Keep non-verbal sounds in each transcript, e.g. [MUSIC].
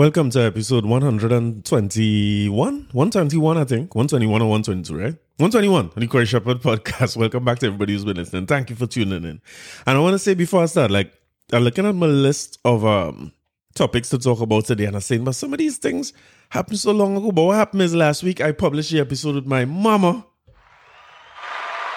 Welcome to episode 121. 121, I think. 121 or 122, right? 121 on the Corey Shepherd [LAUGHS] podcast. Welcome back to everybody who's been listening. Thank you for tuning in. And I want to say before I start, like, I'm looking at my list of um topics to talk about today, and I'm saying, but some of these things happened so long ago. But what happened is last week I published the episode with my mama.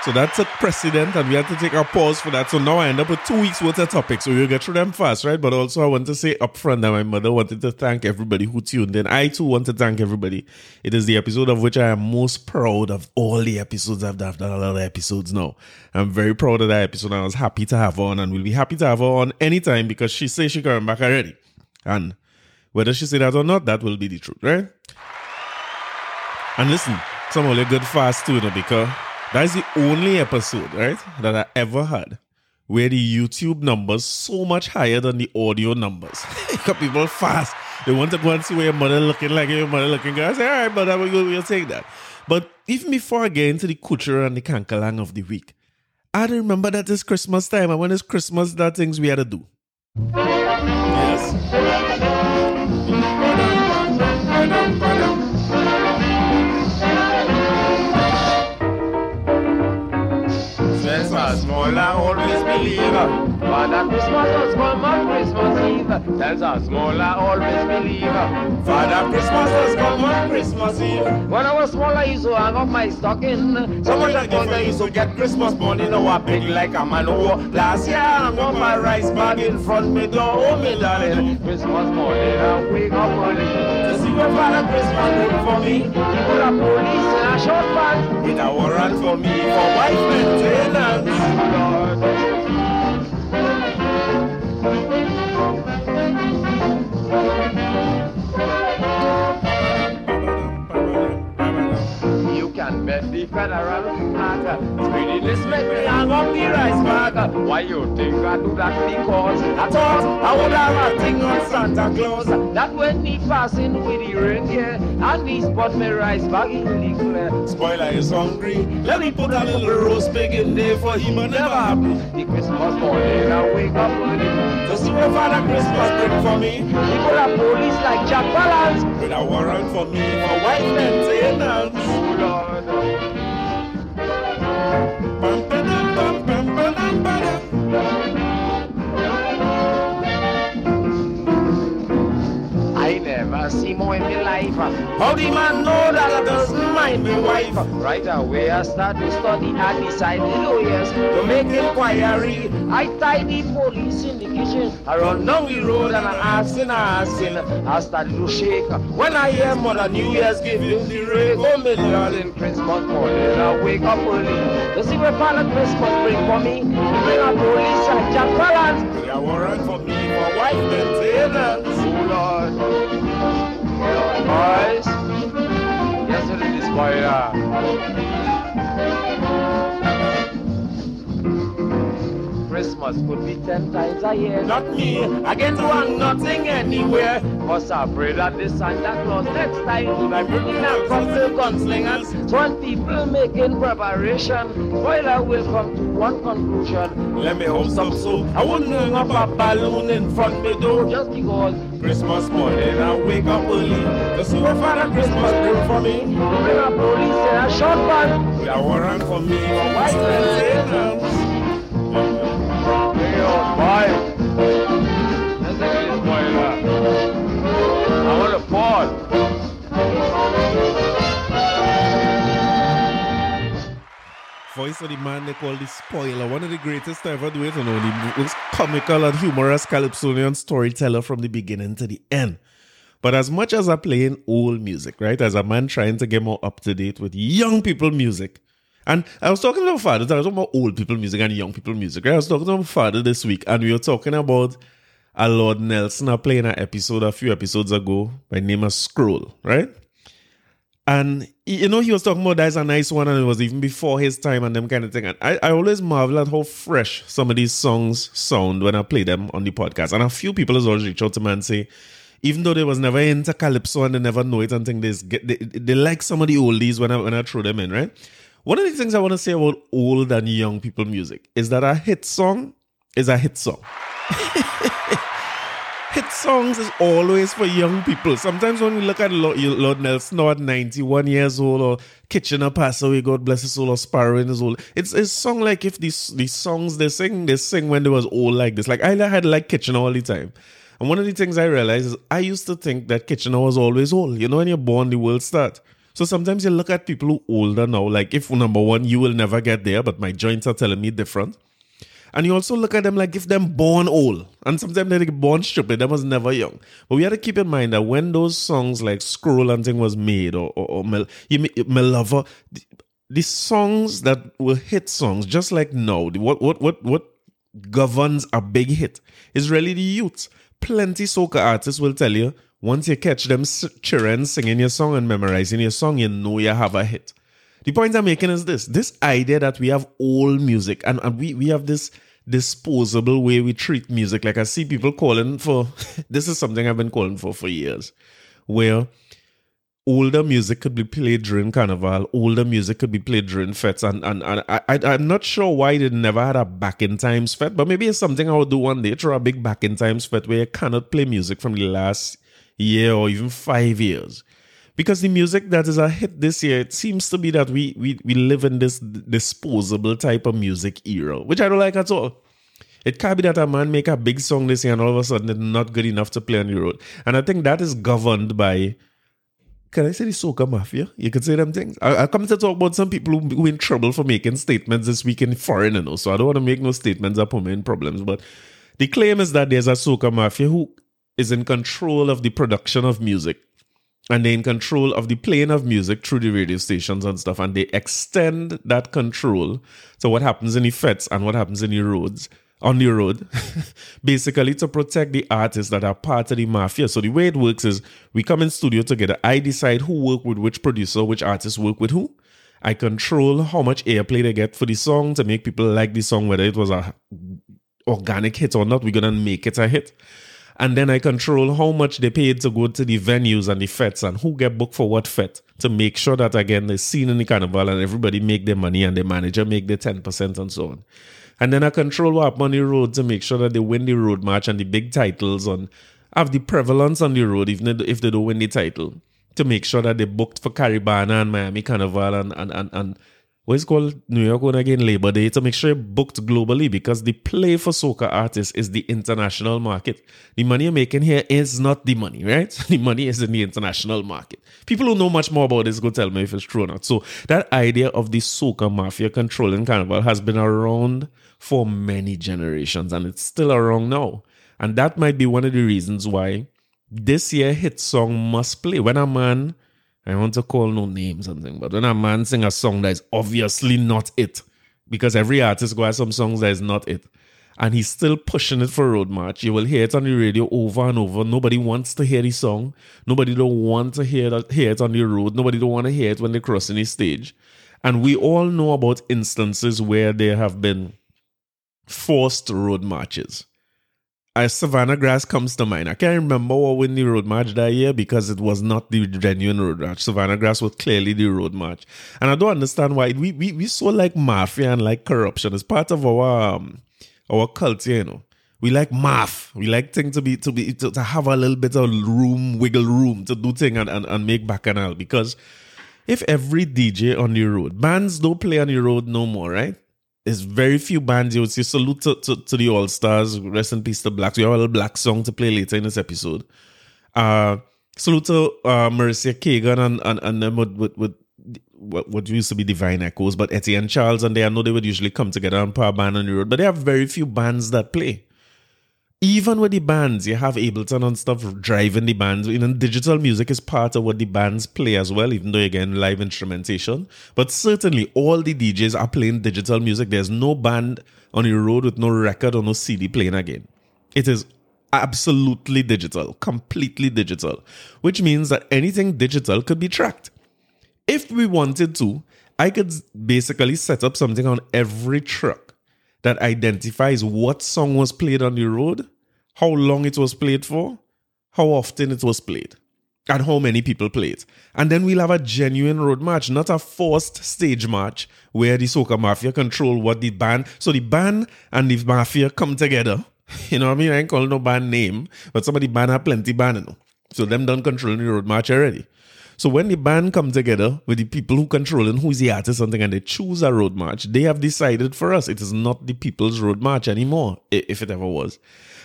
So that's a precedent, and we had to take a pause for that. So now I end up with two weeks worth of topics. So we'll get through them fast, right? But also, I want to say upfront that my mother wanted to thank everybody who tuned in. I too want to thank everybody. It is the episode of which I am most proud of all the episodes I've done. I've done a lot of episodes now. I'm very proud of that episode, I was happy to have her on, and we'll be happy to have her on anytime because she says she coming back already. And whether she say that or not, that will be the truth, right? And listen, some only good fast too, you know, because that's the only episode, right, that I ever had where the YouTube numbers so much higher than the audio numbers. [LAUGHS] Because people fast. They want to go and see where your mother looking like your mother looking. I say, all right, but we'll, take that. But even before I get into the culture and the kankalang of the week, I remember that it's Christmas time, and when it's Christmas, there are things we had to do. Christmas, small I always believe. Father Christmas does come on Christmas Eve. Tells us small I always believe. Father Christmas does come on Christmas Eve. When I was small, I used to hang up my stocking. So much I thought I used to get Christmas money. Now I big like a man. Oh, last year I hung up my rice bag in front me door. Oh, me darling. Christmas morning, I wake up early to see what Father Christmas did for me. He put a police in a short pants with a warrant for me for wife maintenance. Lord. You bet the federal flag. Speediness make me hang up the rice bag. Why you think I do that? Because I thought I would have a thing on Santa Claus. That when he passing with the reindeer and he spot me rice bag in the clear. Spoiler is hungry. Let me put a little roast pig in there for him and never happen. The Christmas morning I wake up early to see what Father Christmas bring for me. He put a police like Jack Palance with a warrant for me for white maintenance. Oh Lord thank you more in my life. How the man know that I doesn't mind my wife? Right away I start to study and decide the lawyers to make inquiry. I tie the police in the kitchen. I run down the road and I asking, asking. I ask. I start to shake when I hear Mother New Year's giving the rake. Oh, me darling, Christmas morning I wake up early to see what Father Christmas bring for me. He bring a police and Jack Palance. Bring a warrant for me for wife maintenance. Oh, Lord. Boys, yesterday this spoiler. Christmas could be ten times a year. Not me, I get hang nothing anywhere. Cause I pray that the Santa Claus next time I bring in a couple gunslingers. When people making preparation, spoiler will come to one conclusion. Let me hold some soup. I wouldn't hang up a balloon in front me door just because Christmas morning I wake up early to see what Father Christmas bring for me. Bring a police and a short van with a warrant for me white. I fall. Voice of the man they call the spoiler. One of the greatest to ever do it, you know, the most comical and humorous Calypsonian storyteller from the beginning to the end. But as much as I'm playing old music, right, as a man trying to get more up to date with young people music, and I was talking to my father, I was talking about old people music and young people music. I was talking to my father this week, and we were talking about a Lord Nelson. I an episode a few episodes ago by name of Scroll, right? And you know, he was talking about that's a nice one, and it was even before his time and them kind of thing. And I, I always marvel at how fresh some of these songs sound when I play them on the podcast. And a few people has always reached out to me and say, even though they was never into calypso and they never know it and think they, they, they like some of the oldies when I when I throw them in, right? One of the things I want to say about old and young people music is that a hit song is a hit song. [LAUGHS] hit songs is always for young people. Sometimes when we look at Lord, Nelson at 91 years old or Kitchener pass away, God bless his soul, or Sparrow in his old, it's a song like if these these songs they sing, they sing when they was old like this. Like I had like Kitchener all the time. And one of the things I realized is I used to think that Kitchener was always old. You know, when you're born, the world start. So sometimes you look at people who older now, like if number one, you will never get there, but my joints are telling me different. And you also look at them like if them born old. And sometimes they get born stupid. They was never young. But we had to keep in mind that when those songs like Scroll and thing was made or, or, or Mel, Mel Lover, the, the songs that were hit songs, just like now, what, what, what, what governs a big hit is really the youth. Plenty soca artists will tell you once you catch them cheering, singing your song and memorizing your song, you know you have a hit. The point I'm making is this this idea that we have old music and, and we, we have this disposable way we treat music. Like I see people calling for [LAUGHS] this is something I've been calling for for years, where older music could be played during carnival, older music could be played during fetes, and and, and I, I I'm not sure why they never had a back in times fete, but maybe it's something I will do one day. Throw a big back in times fete where you cannot play music from the last year or even five years because the music that is a hit this year, it seems to be that we we we live in this disposable type of music era, which I don't like at all. It can't be that a man make a big song this year and all of a sudden it's not good enough to play on the road. And I think that is governed by can I say the soca mafia? You could say them things. I, I come to talk about some people who, who in trouble for making statements this week in foreign, you know. So I don't want to make no statements on in problems. But the claim is that there's a soca mafia who is in control of the production of music and they're in control of the playing of music through the radio stations and stuff, and they extend that control to what happens in the fetes and what happens in the roads on the road, [LAUGHS] basically to protect the artists that are part of the mafia. So the way it works is we come in studio together. I decide who work with which producer, which artists work with who. I control how much airplay they get for the song to make people like the song, whether it was a organic hit or not. We're gonna make it a hit and then I control how much they paid to go to the venues and the fetes and who get booked for what fete to make sure that again the scene in the carnival and everybody make their money and the manager make their 10% and so on. And then I control what the road to make sure that they win the road match and the big titles and have the prevalence on the road even if they don't win the title to make sure that they booked for Caribana and Miami Carnival and, and, and, and what is called New York one again Labor Day to make sure you're booked globally because the play for soca artists is the international market. The money you're making here is not the money, right? [LAUGHS] The money is in the international market. People who know much more about this go tell me if it's true or not. So that idea of the soca mafia controlling carnival has been around for many generations and it's still around now. And that might be one of the reasons why this year hit song must play. When a man I want to call no names something, but when a man sing a song that is obviously not it, because every artist go have some songs that is not it, and he's still pushing it for road march, you will hear it on the radio over and over. Nobody wants to hear the song. Nobody don't want to hear that, hear it on the road. Nobody don't want to hear it when they're crossing the stage. And we all know about instances where there have been forced road marches as Savannah Grass comes to mind. I can't remember what won the road march that year because it was not the genuine road march. Savannah Grass was clearly the road march. And I don't understand why we we, we so like mafia and like corruption. It's part of our um, our culture, you know. We like math. We like things to be to be to, to have a little bit of room, wiggle room to do thing and, and, and make bacchanal. Because if every DJ on the road, bands don't play on the road no more, right? There's very few bands you would see. Salute to, to, to the All Stars. Rest in peace to Blaxx. We have a little black song to play later in this episode. Uh, salute to uh, Marcia Kagan and, and, and them with, with, with what, what used to be Divine Echoes, but Etienne Charles and they, I know they would usually come together and power band on the road, but they have very few bands that play even with the bands, you have Ableton and stuff driving the bands. You know, digital music is part of what the bands play as well, even though again live instrumentation. But certainly all the DJs are playing digital music. There's no band on the road with no record or no CD playing again. It is absolutely digital, completely digital, which means that anything digital could be tracked. If we wanted to, I could basically set up something on every truck that identifies what song was played on the road how long it was played for, how often it was played. and how many people played. And then we'll have a genuine road march, not a forced stage march where the Soca Mafia control what the band. So the band and the Mafia come together. [LAUGHS] You know what I mean? I ain't calling no band name, but somebody band have plenty band, you know. So them done controlling the road march already. So when the band come together with the people who control and who is the artist something and they choose a road march, they have decided for us it is not the people's road march anymore, if it ever was.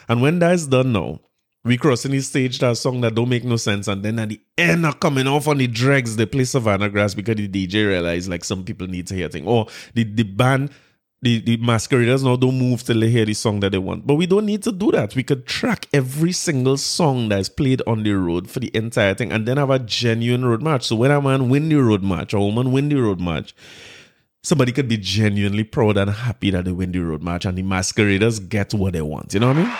And when that is done now, we crossing the stage to a song that don't make no sense, and then at the end of coming off on the dregs, they play Savannah Grass because the DJ realized like some people need to hear thing. Or the, the band the, the masqueraders now don't move till they hear the song that they want. But we don't need to do that. We could track every single song that's played on the road for the entire thing and then have a genuine road march. So when a man win the road march or a woman win the road march, somebody could be genuinely proud and happy that they win the road march and the masqueraders get what they want. You know what I mean?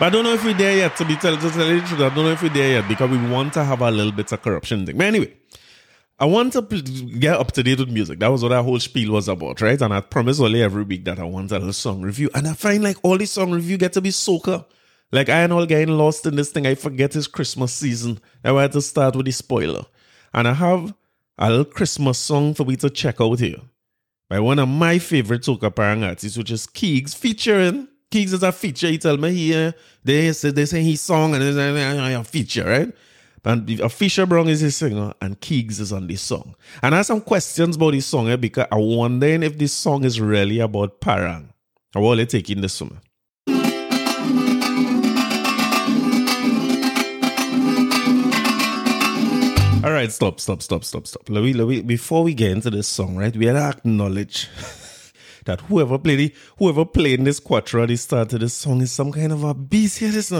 But I don't know if we're there yet, to be tell, to tell you the truth. I don't know if we're there yet because we want to have a little bit of corruption thing. But anyway, I want to get up to date with music. That was what that whole spiel was about, right? And I promise only every week that I want a little song review. And I find like all these song review get to be soca. Like I and all getting lost in this thing. I forget it's Christmas season. I want to start with the spoiler. And I have a little Christmas song for me to check out here. By one of my favorite soca parang artists, which is Keegs, featuring Keegs is a feature. He tell me here they say they say his song and it's a feature, right? And Fisher Brown is his singer, and Keegs is on this song. And I have some questions about this song eh, because I'm wondering if this song is really about Parang. I will take in the summer. All right, stop, stop, stop, stop, stop. Let me, let me, before we get into this song, right, we have to acknowledge [LAUGHS] that whoever played it, whoever played this cuatro at the start of this song is some kind of a beast here, this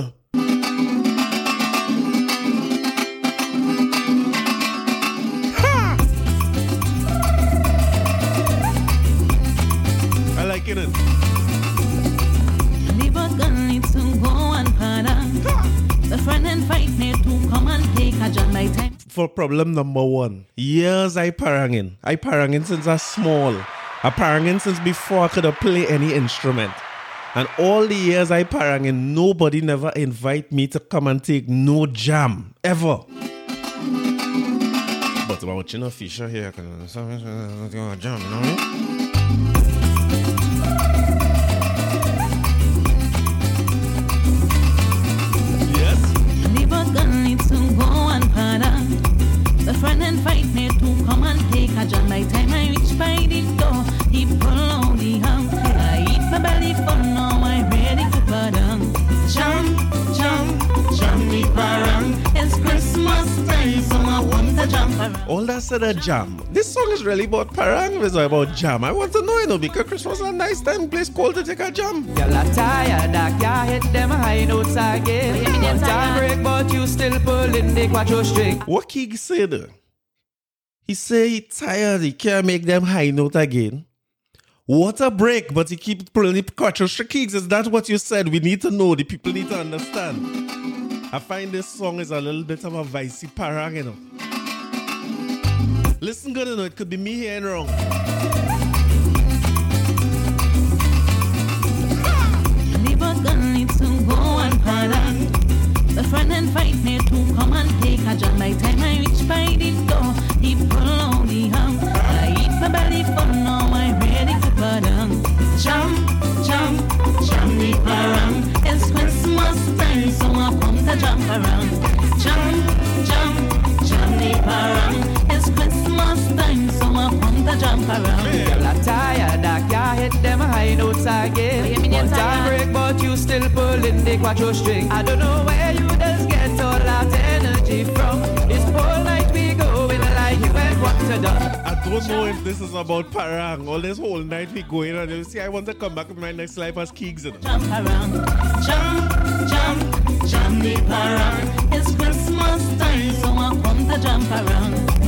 problem number one, years I parangin. I parangin since I small. I parangin since before I could have play any instrument. And all the years I parangin, nobody never invite me to come and take no jam ever. But I'm watching a Fisher here, jam, you know. Want to jump around. All that said a jam. This song is really about parang, it's about jam. I want to know, you know, because Christmas is a nice time, place called to take a jam. Y'all are tired, that you hit them high notes again. One time break, but you still pulling the cuatro string. What King said? He say he tired, he can't make them high note again. What a break, but he keep pulling the cuatro strings. Is that what you said? We need to know. The people need to understand. I find this song is a little bit of a vicey parang, you know. Listen good, you know, it could be me hearing wrong. The friend and fight me to come and take a job. By time I reach by the door, he pull. I eat my belly full, now I'm ready to jam the parang. It's Christmas time, so I come to jump around. Jam the parang. It's Christmas time, so I come to jump around. Girl, I'm tired, I can't hit them high notes again. One time break, but you still pulling the cuatro string. I don't know where you just get all that energy from. This whole night we going like you and what to do. I don't know if this is about Parang. All this whole night we going and you see I want to come back in my next life as Keegs. Jump around, jump, jump, jump the Parang. It's Christmas time, so I come to jump around.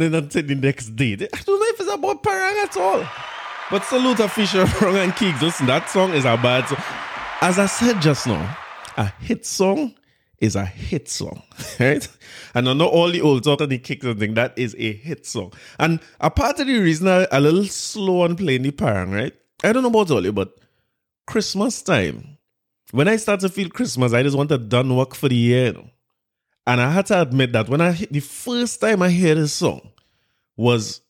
Morning until the next day. I don't know if it's about Parang at all. But salute to Fisher, Wrong and Kicks. Listen, that song is a bad song. As I said just now, a hit song is a hit song, [LAUGHS] right? And I know all the old talk and the kicks and thing, that is a hit song. And a part of the reason I a little slow on playing the parang, right? I don't know about all you, but Christmas time, when I start to feel Christmas, I just want to done work for the year. You know? And I had to admit that when I the first time I heard this song was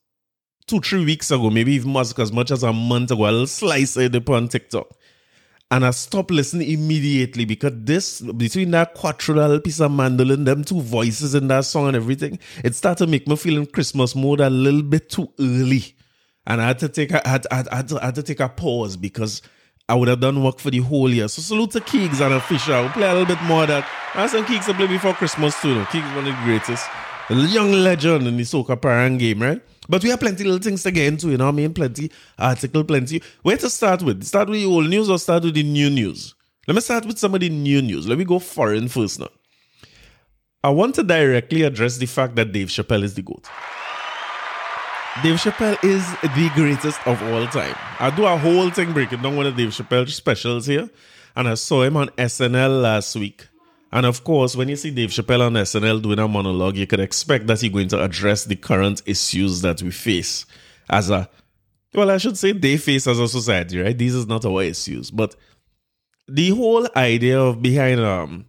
two, three weeks ago, maybe even as, much as a month ago, little slice it on TikTok. And I stopped listening immediately because this, between that cuatro piece of mandolin, them two voices in that song and everything, it started to make me feel in Christmas mode a little bit too early. And I had to take a, I had, I had, I had to take a pause because I would have done work for the whole year. So salute to Keeks and Fisher. I'll play a little bit more of that. I have some Keeks to play before Christmas too. Though. Keeks one of the greatest. A young legend in the soca parang game, right? But we have plenty little things to get into, you know I mean? Plenty article, plenty. Where to start with? Start with the old news or start with the new news? Let me start with some of the new news. Let me go foreign first now. I want to directly address the fact that Dave Chappelle is the GOAT. Dave Chappelle is the greatest of all time. I do a whole thing breaking down one of Dave Chappelle specials here, and I saw him on SNL last week. And of course, when you see Dave Chappelle on SNL doing a monologue, you could expect that he's going to address the current issues that we face as a, well, I should say they face as a society, right? These is not our issues. But the whole idea of behind um,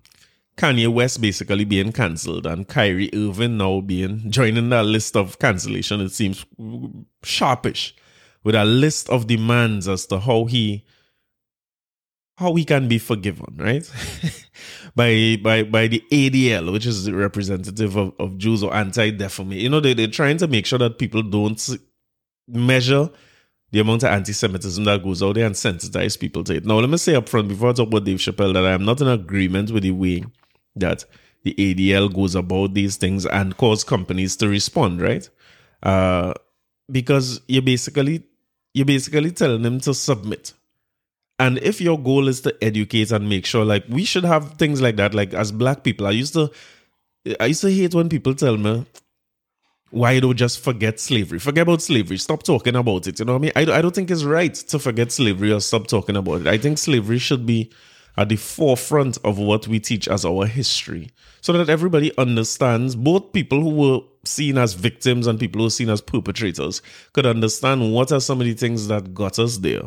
Kanye West basically being cancelled and Kyrie Irving now being joining that list of cancellation, it seems sharpish with a list of demands as to how he how he can be forgiven, right? [LAUGHS] by by by the ADL, which is representative of, of Jews or anti-defamation. You know, they, they're trying to make sure that people don't measure the amount of anti-Semitism that goes out there and sensitize people to it. Now, let me say up front before I talk about Dave Chappelle that I am not in agreement with the way that the ADL goes about these things and cause companies to respond, right? Uh, because you're basically you're basically telling them to submit and if your goal is to educate and make sure, like we should have things like that, like as black people, I used to, I used to hate when people tell me, why don't just forget slavery? Forget about slavery. Stop talking about it. You know what I mean? I, I don't think it's right to forget slavery or stop talking about it. I think slavery should be at the forefront of what we teach as our history so that everybody understands, both people who were seen as victims and people who were seen as perpetrators could understand what are some of the things that got us there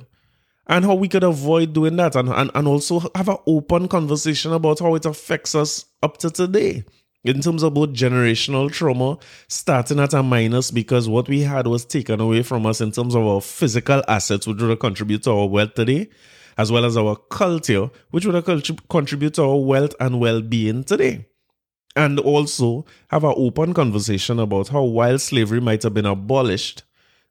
and how we could avoid doing that and, and, and also have an open conversation about how it affects us up to today in terms of both generational trauma starting at a minus because what we had was taken away from us in terms of our physical assets which would contribute to our wealth today as well as our culture which would contribute to our wealth and well-being today and also have an open conversation about how while slavery might have been abolished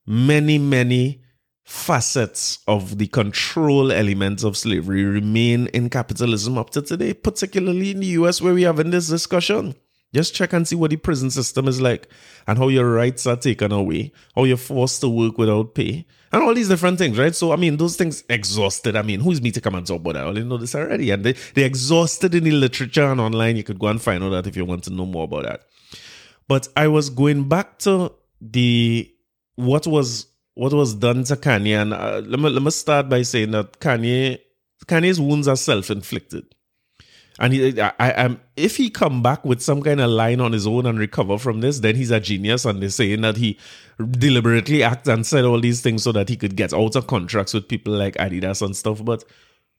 many many facets of the control elements of slavery remain in capitalism up to today, particularly in the US where we have in this discussion. Just check and see what the prison system is like and how your rights are taken away, how you're forced to work without pay, and all these different things, right? So, I mean, those things exhausted. I mean, who's me to come and talk about that? I already know this already. And they, they're exhausted in the literature and online. You could go and find out that if you want to know more about that. But I was going back to the what was what was done to Kanye, and uh, let me let me start by saying that Kanye Kanye's wounds are self inflicted, and he, I, am if he come back with some kind of line on his own and recover from this, then he's a genius. And they're saying that he deliberately acted and said all these things so that he could get out of contracts with people like Adidas and stuff, but.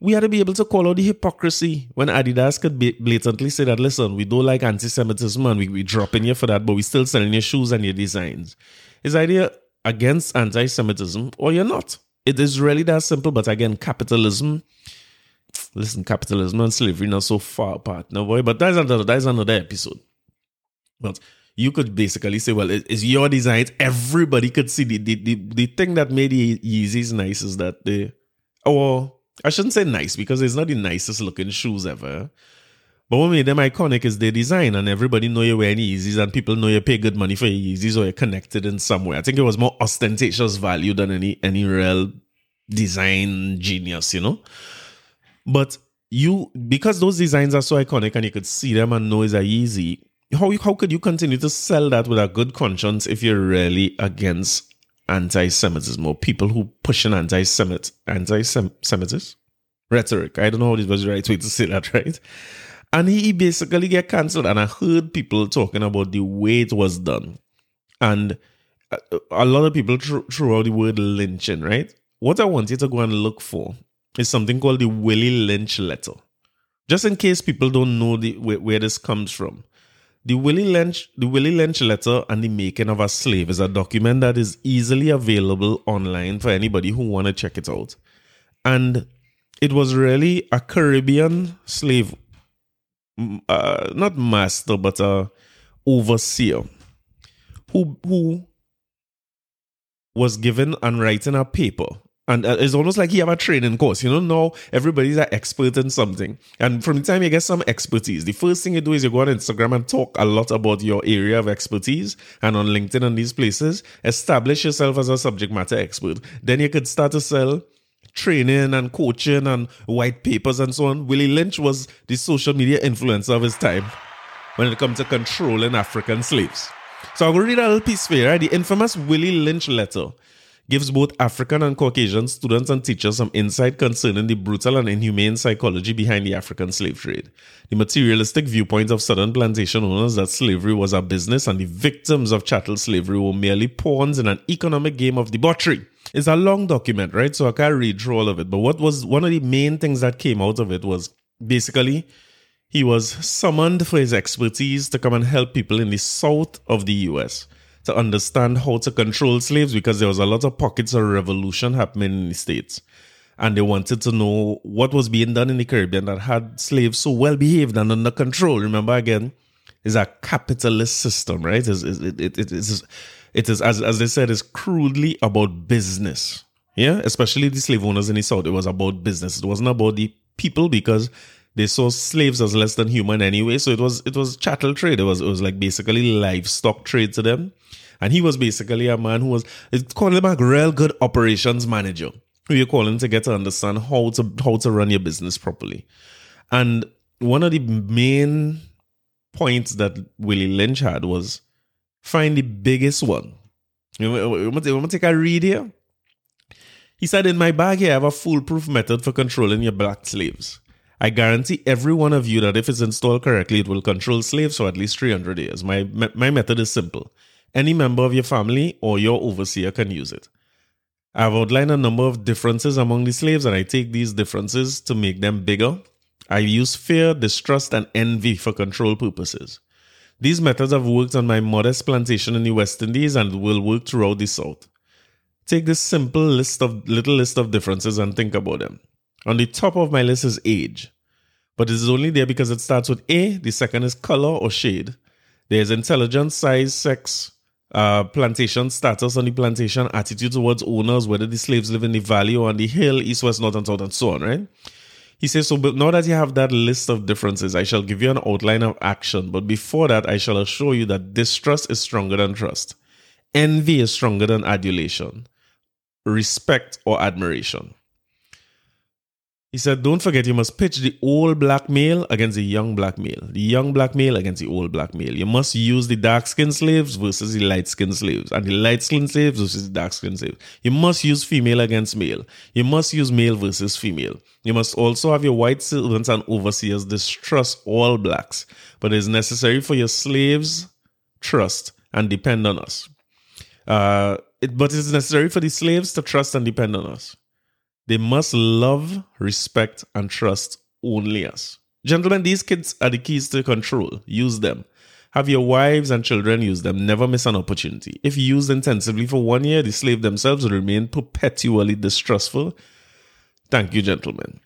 We had to be able to call out the hypocrisy when Adidas could blatantly say that, listen, we don't like anti Semitism and we, we dropping you for that, but we still selling your shoes and your designs. His idea against anti Semitism or you're not. It is really that simple. But again, capitalism, listen, capitalism and slavery not so far apart. No boy, but that's another that's another episode. But you could basically say, well, it's your designs. Everybody could see the the, the, the thing that made the Yeezys nice is that they oh, or I shouldn't say nice because it's not the nicest looking shoes ever. But what made them iconic is their design, and everybody know you wear Yeezys, and people know you pay good money for your Yeezys, or you're connected in some way. I think it was more ostentatious value than any any real design genius, you know. But you because those designs are so iconic, and you could see them and know a Yeezy. how how could you continue to sell that with a good conscience if you're really against anti-Semitism or people who push an anti-Semit anti-Semitism rhetoric? I don't know what was the right way to say that, [LAUGHS] right? And he basically get cancelled. And I heard people talking about the way it was done, and a, a lot of people threw, threw out the word lynching, right? What I want you to go and look for is something called the Willie Lynch letter. Just in case people don't know the, where, where this comes from. The Willie Lynch, the Willie Lynch letter and the making of a slave is a document that is easily available online for anybody who want to check it out. And it was really a Caribbean slave, uh, not master, but a overseer who who was given and writing a paper and uh, it's almost like you have a training course. You know, now everybody's an expert in something. And from the time you get some expertise, the first thing you do is you go on Instagram and talk a lot about your area of expertise. And on LinkedIn and these places, establish yourself as a subject matter expert. Then you could start to sell training and coaching and white papers and so on. Willie Lynch was the social media influencer of his time when it comes to controlling African slaves. So I'm going to read a little piece for you, right? The infamous Willie Lynch letter gives both African and Caucasian students and teachers some insight concerning the brutal and inhumane psychology behind the African slave trade. The materialistic viewpoint of southern plantation owners that slavery was a business and the victims of chattel slavery were merely pawns in an economic game of debauchery. It's a long document, right? So I can't read through all of it. But what was one of the main things that came out of it was basically he was summoned for his expertise to come and help people in the south of the US to understand how to control slaves because there was a lot of pockets of revolution happening in the States. And they wanted to know what was being done in the Caribbean that had slaves so well behaved and under control. Remember again, it's a capitalist system, right? It's, it, it, it is, it is as, as they said, is crudely about business. Yeah, especially the slave owners in the South. It was about business. It wasn't about the people because they saw slaves as less than human anyway. So it was it was chattel trade. It was it was like basically livestock trade to them. And he was basically a man who was it's called him a real good operations manager. Who you call him to get to understand how to how to run your business properly. And one of the main points that Willie Lynch had was find the biggest one. You want to take a read here? He said, In my bag here, I have a foolproof method for controlling your black slaves. I guarantee every one of you that if it's installed correctly, it will control slaves for at least 300 years. My, my method is simple. Any member of your family or your overseer can use it. I've outlined a number of differences among the slaves, and I take these differences to make them bigger. I use fear, distrust, and envy for control purposes. These methods have worked on my modest plantation in the West Indies and will work throughout the South. Take this simple list of little list of differences and think about them. On the top of my list is age, but it is only there because it starts with A. The second is color or shade. There's intelligence, size, sex, uh, plantation status on the plantation, attitude towards owners, whether the slaves live in the valley or on the hill, east, west, north, and south, and so on, right? He says, So, but now that you have that list of differences, I shall give you an outline of action. But before that, I shall assure you that distrust is stronger than trust, envy is stronger than adulation, respect or admiration. He said, Don't forget, you must pitch the old black male against the young black male, the young black male against the old black male. You must use the dark skinned slaves versus the light skinned slaves, and the light skinned slaves versus the dark skinned slaves. You must use female against male. You must use male versus female. You must also have your white servants and overseers distrust all blacks, but it is necessary for your slaves trust and depend on us. Uh, it, but it is necessary for the slaves to trust and depend on us. They must love, respect, and trust only us. Gentlemen, these kids are the keys to control. Use them. Have your wives and children use them. Never miss an opportunity. If used intensively for one year, the slave themselves will remain perpetually distrustful. Thank you, gentlemen.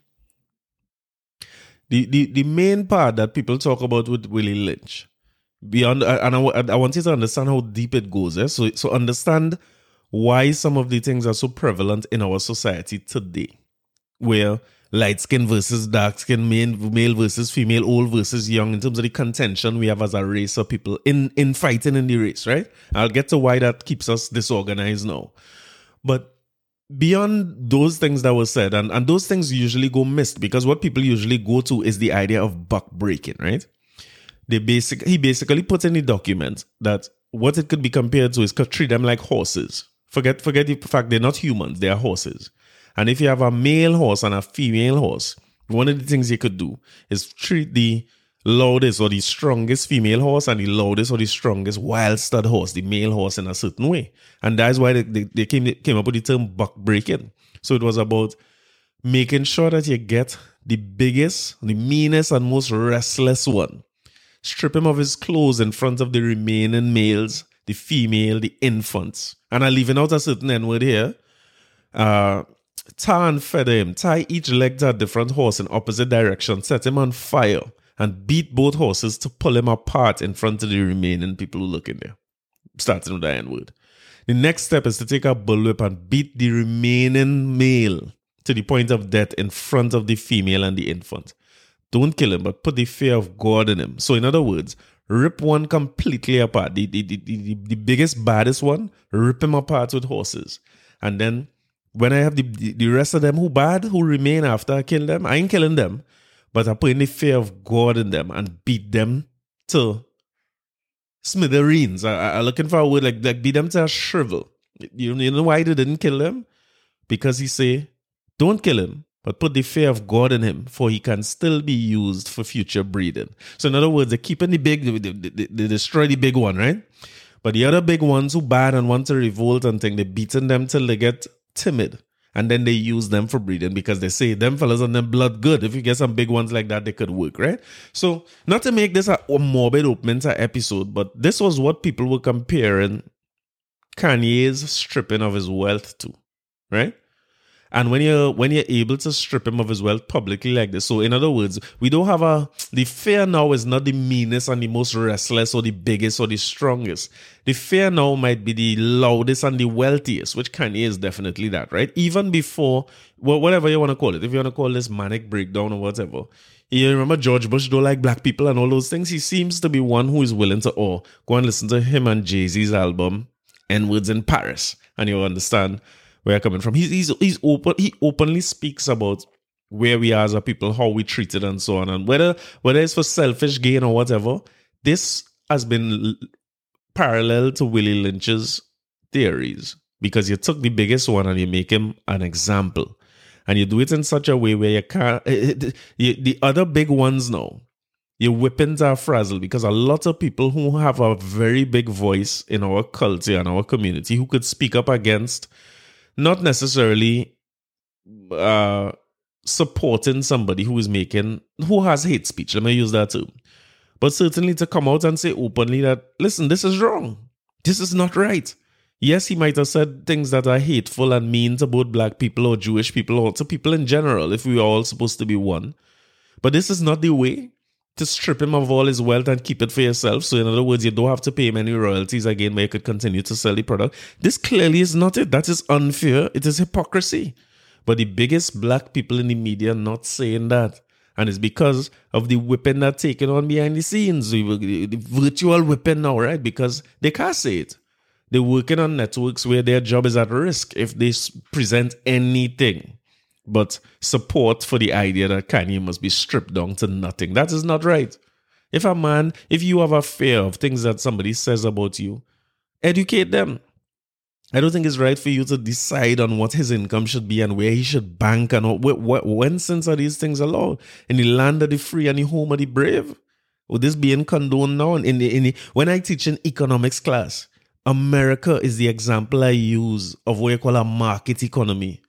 The, the, the main part that people talk about with Willie Lynch, beyond, and I, I want you to understand how deep it goes. Eh? So, so understand why some of the things are so prevalent in our society today, where light skin versus dark skin, male versus female, old versus young, in terms of the contention we have as a race of people in, in fighting in the race, right? I'll get to why that keeps us disorganized now. But beyond those things that were said, and, and those things usually go missed because what people usually go to is the idea of buck breaking, right? they basic he basically put in the document that what it could be compared to is treat them like horses. Forget forget the fact they're not humans, they are horses. And if you have a male horse and a female horse, one of the things you could do is treat the loudest or the strongest female horse and the loudest or the strongest wild stud horse, the male horse, in a certain way. And that's why they, they, they came, they came up with the term buck breaking. So it was about making sure that you get the biggest, the meanest, and most restless one. Strip him of his clothes in front of the remaining males, the female, the infants. And I'm leaving out a certain N word here. Uh, tar and feather him, tie each leg to a different horse in opposite direction, set him on fire, and beat both horses to pull him apart in front of the remaining people who look in there. Starting with the N word. The next step is to take a bullwhip and beat the remaining male to the point of death in front of the female and the infant. Don't kill him, but put the fear of God in him. So, in other words, rip one completely apart. The, the, the, the, the biggest, baddest one, rip him apart with horses. And then when I have the, the, the rest of them who bad, who remain after I kill them, I ain't killing them, but I put in the fear of God in them and beat them to smithereens. I, I, looking for a word like, like beat them to a shrivel. You, you know why they didn't kill them? Because he say, don't kill him, but put the fear of God in him, for he can still be used for future breeding. So in other words, they're keeping the big, they, they, they destroy the big one, right? But the other big ones who bad and want to revolt and think they're beating them till they get timid. And then they use them for breeding because they say them fellas and them blood good. If you get some big ones like that, they could work, right? So, not to make this a, morbid opening to episode, but this was what people were comparing Kanye's stripping of his wealth to, right? And when you're when you're able to strip him of his wealth publicly like this, so in other words, we don't have a the fear now is not the meanest and the most restless or the biggest or the strongest. The fear now might be the loudest and the wealthiest, which Kanye is definitely that, right? Even before well, whatever you want to call it, if you want to call this manic breakdown or whatever. You remember George Bush don't like black people and all those things. He seems to be one who is willing to oh go and listen to him and Jay Z's album N words in Paris, and you'll understand where I'm coming from. He's he's he's open. He openly speaks about where we are as a people, how we treated, and so on, and whether whether it's for selfish gain or whatever. This has been parallel to Willie Lynch's theories because you took the biggest one and you make him an example, and you do it in such a way where you can't. Eh, eh, you, the other big ones now. Your weapons are frazzled because a lot of people who have a very big voice in our culture and our community who could speak up against not necessarily uh, supporting somebody who is making who has hate speech. Let me use that term. But certainly to come out and say openly that listen, this is wrong. This is not right. Yes, he might have said things that are hateful and mean to both black people or Jewish people or to people in general, if we are all supposed to be one. But this is not the way to strip him of all his wealth and keep it for yourself. So, in other words, you don't have to pay him any royalties again, but you could continue to sell the product. This clearly is not it. That is unfair. It is hypocrisy. But the biggest black people in the media not saying that. And it's because of the whipping that's taken on behind the scenes, the virtual whipping now, right? Because they can't say it. They're working on networks where their job is at risk if they present anything but support for the idea that Kanye must be stripped down to nothing. That is not right. If a man, if you have a fear of things that somebody says about you, educate them. I don't think it's right for you to decide on what his income should be and where he should bank and what, when since are these things allowed in the land of the free and the home of the brave. Would this being condoned now? In the, in the, when I teach in economics class, America is the example I use of what you call a market economy,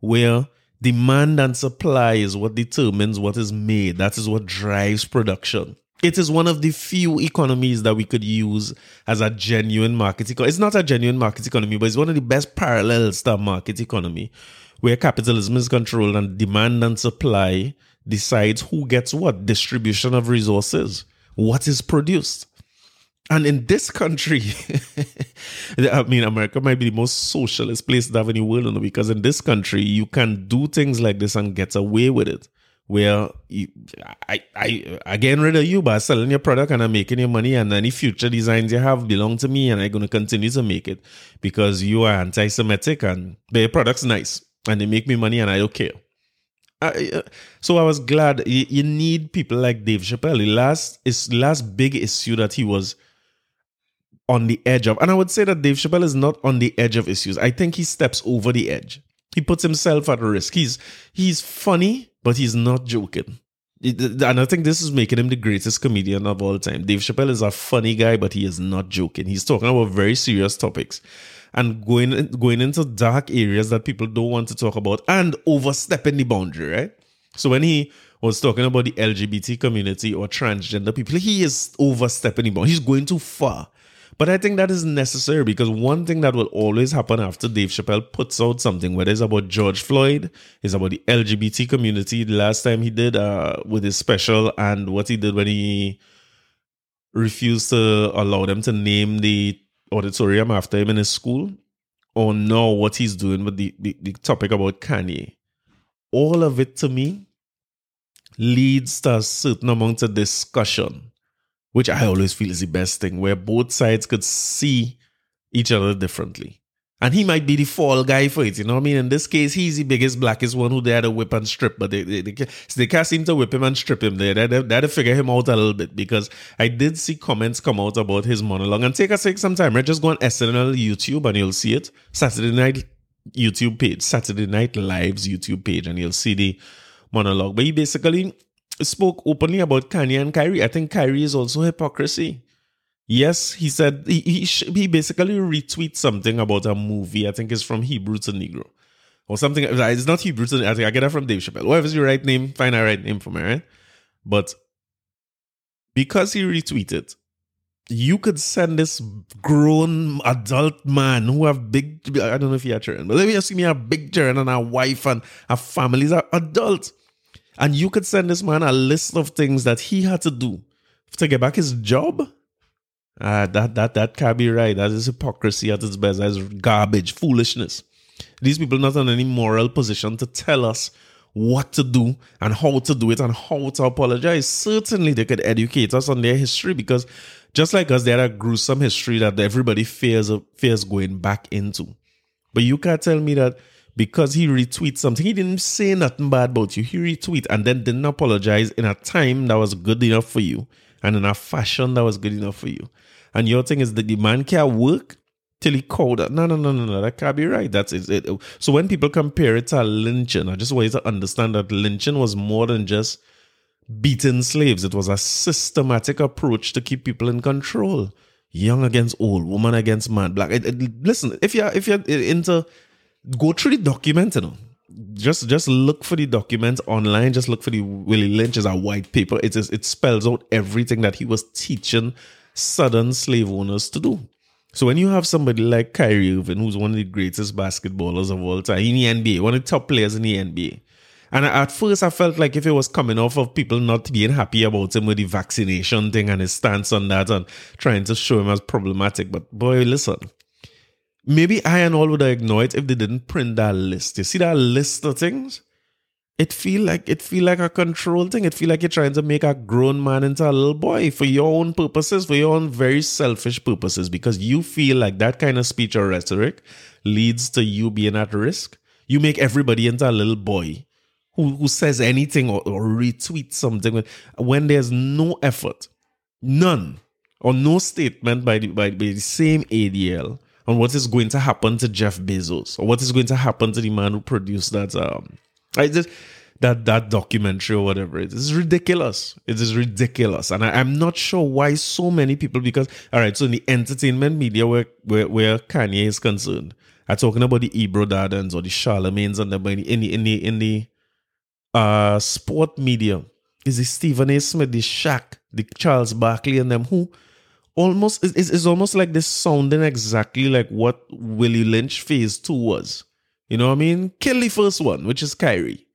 where Demand and supply is what determines what is made. That is what drives production. It is one of the few economies that we could use as a genuine market economy. It's not a genuine market economy, but it's one of the best parallels to a market economy where capitalism is controlled and demand and supply decides who gets what distribution of resources, what is produced. And in this country, [LAUGHS] I mean, America might be the most socialist place to have in the world, because in this country, you can do things like this and get away with it. Where you, I, I, I getting rid of you by selling your product and I'm making your money, and any future designs you have belong to me, and I'm going to continue to make it because you are anti Semitic and their product's nice and they make me money and I don't care. I, uh, so I was glad you, you, need people like Dave Chappelle. The last is last big issue that he was on the edge of, and I would say that Dave Chappelle is not on the edge of issues. I think he steps over the edge. He puts himself at risk. He's he's funny, but he's not joking. And I think this is making him the greatest comedian of all time. Dave Chappelle is a funny guy, but he is not joking. He's talking about very serious topics and going going into dark areas that people don't want to talk about and overstepping the boundary, right? So when he was talking about the LGBT community or transgender people, he is overstepping the boundary. He's going too far. But I think that is necessary because one thing that will always happen after Dave Chappelle puts out something, whether it's about George Floyd, it's about the LGBT community. The last time he did uh, with his special and what he did when he refused to allow them to name the auditorium after him in his school, or now what he's doing with the, the, the topic about Kanye. All of it to me leads to a certain amount of discussion which I always feel is the best thing, where both sides could see each other differently. And he might be the fall guy for it, you know what I mean? In this case, he's the biggest, blackest one who they had to whip and strip, but they, they, they, they can't seem to whip him and strip him. They, they, they had to figure him out a little bit because I did see comments come out about his monologue. And take a take some time, right? Just go on SNL YouTube and you'll see it. Saturday night YouTube page, Saturday Night Live's YouTube page, and you'll see the monologue. But he basically spoke openly about Kanye and Kyrie. I think Kyrie is also hypocrisy. Yes, he said he he, he basically retweets something about a movie. I think it's from Hebrew to Negro or something. It's not Hebrew to. I think I get that from Dave Chappelle. Whatever's your right name, find a right name for me, right? But because he retweeted, you could send this grown adult man who have big. I don't know if he had children, but let me assume he have big children and a wife and a family. He's an adult. And you could send this man a list of things that he had to do to get back his job. Uh, that that that can't be right. That is hypocrisy at its best. That is garbage, foolishness. These people are not in any moral position to tell us what to do and how to do it and how to apologize. Certainly, they could educate us on their history because just like us, they had a gruesome history that everybody fears fears going back into. But you can't tell me that because he retweets something. He didn't say nothing bad about you. He retweet and then didn't apologize in a time that was good enough for you and in a fashion that was good enough for you. And your thing is that the man can't work till he called No, no, no, no, no. That can't be right. That's it. So when people compare it to lynching, I just want you to understand that lynching was more than just beating slaves. It was a systematic approach to keep people in control. Young against old, woman against man, black. It, it, listen, if you're if you're into go through the document, you know. Just just look for the document online. Just look for the Willie Lynch as a white paper. It is it spells out everything that he was teaching southern slave owners to do. So when you have somebody like Kyrie Irving, who's one of the greatest basketballers of all time in the NBA, one of the top players in the NBA, and at first I felt like if it was coming off of people not being happy about him with the vaccination thing and his stance on that and trying to show him as problematic, but boy, listen, Maybe I and all would have ignored it if they didn't print that list. You see that list of things? It feel like it feel like a control thing. It feel like you're trying to make a grown man into a little boy for your own purposes, for your own very selfish purposes, because you feel like that kind of speech or rhetoric leads to you being at risk. You make everybody into a little boy who, who says anything or, or retweets something when there's no effort, none, or no statement by the, by, by the same ADL on what is going to happen to Jeff Bezos or what is going to happen to the man who produced that um I just that that documentary or whatever it is ridiculous. It is ridiculous, and I, am not sure why so many people. Because all right, so in the entertainment media where where, where Kanye is concerned, I'm talking about the Ebro Dardens or the Charlemagne's and the in the in the in the uh sport media is the Stephen A. Smith, the Shaq, the Charles Barkley, and them who almost it's, it's almost like this sounding exactly like what Willie Lynch phase two was. You know what I mean? Kill the first one, which is Kyrie.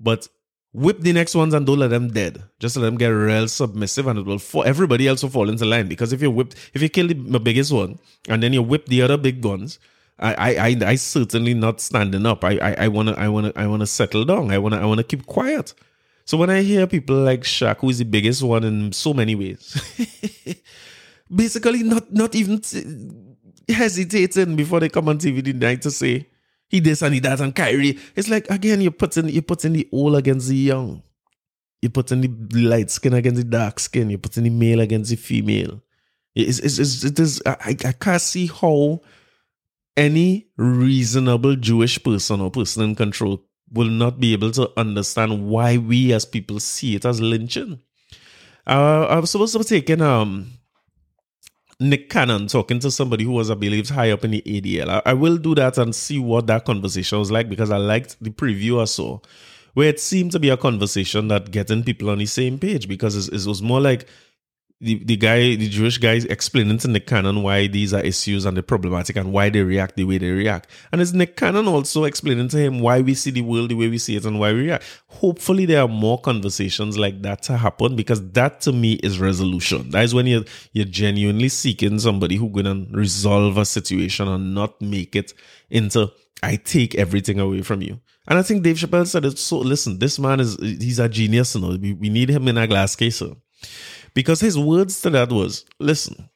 But whip the next ones and don't let them dead. Just let them get real submissive and it will for everybody else will fall into line. Because if you whip if you kill the, biggest one and then you whip the other big guns, I I I, I certainly not standing up. I, I I wanna I wanna I wanna settle down. I wanna I wanna keep quiet. So when I hear people like Shaq, who is the biggest one in so many ways, [LAUGHS] basically not not even hesitating before they come on TV tonight to say He this and he that and Kyrie. It's like again you're putting you're putting the old against the young. You're putting the light skin against the dark skin. You're putting the male against the female. It's, it's, it's, it is, I, I can't see how any reasonable Jewish person or person in control will not be able to understand why we as people see it as lynching. Uh, I was supposed to be taking um, Nick Cannon talking to somebody who was, I believe, high up in the ADL. I, I, will do that and see what that conversation was like because I liked the preview I saw, where it seemed to be a conversation that getting people on the same page because it, it was more like the, the guy, the Jewish guy, is explaining to Nick Cannon why these are issues and the problematic and why they react the way they react. And it's Nick Cannon also explaining to him why we see the world the way we see it and why we react. Hopefully, there are more conversations like that to happen because that to me is resolution. That is when you're you're genuinely seeking somebody who going to resolve a situation and not make it into I take everything away from you. And I think Dave Chappelle said it. So listen, this man is he's a genius. You know, we, we need him in a glass case. So. Because his words to that was, listen,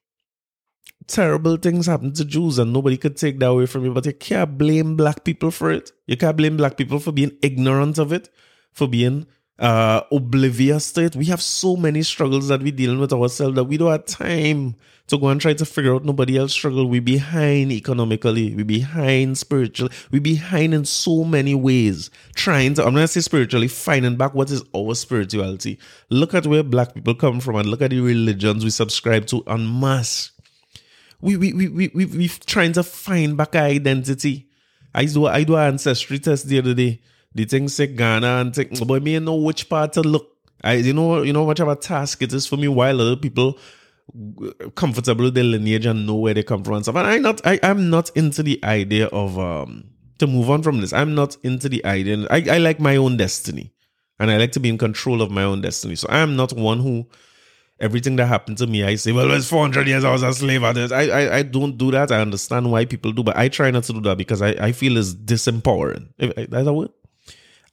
terrible things happen to Jews and nobody could take that away from you, but you can't blame black people for it. You can't blame black people for being ignorant of it, for being uh, oblivious to it. We have so many struggles that we're dealing with ourselves that we don't have time to go and try to figure out nobody else struggle. We behind economically, we behind spiritually, we behind in so many ways. Trying to, I'm to say spiritually, finding back what is our spirituality. Look at where black people come from and look at the religions we subscribe to en masse. We we we we we we trying to find back our identity. I do I do an ancestry test the other day. The thing say Ghana and think, boy, me know which part to look. I you know you know much of a task it is for me while other people comfortable with their lineage and know where they come from and stuff. And I not I, I'm not into the idea of um to move on from this. I'm not into the idea. I, I like my own destiny. And I like to be in control of my own destiny. So I am not one who everything that happened to me, I say, well, it's 400 years I was a slave. I, I, I don't do that. I understand why people do, but I try not to do that because I, I feel it's disempowering. That's a word.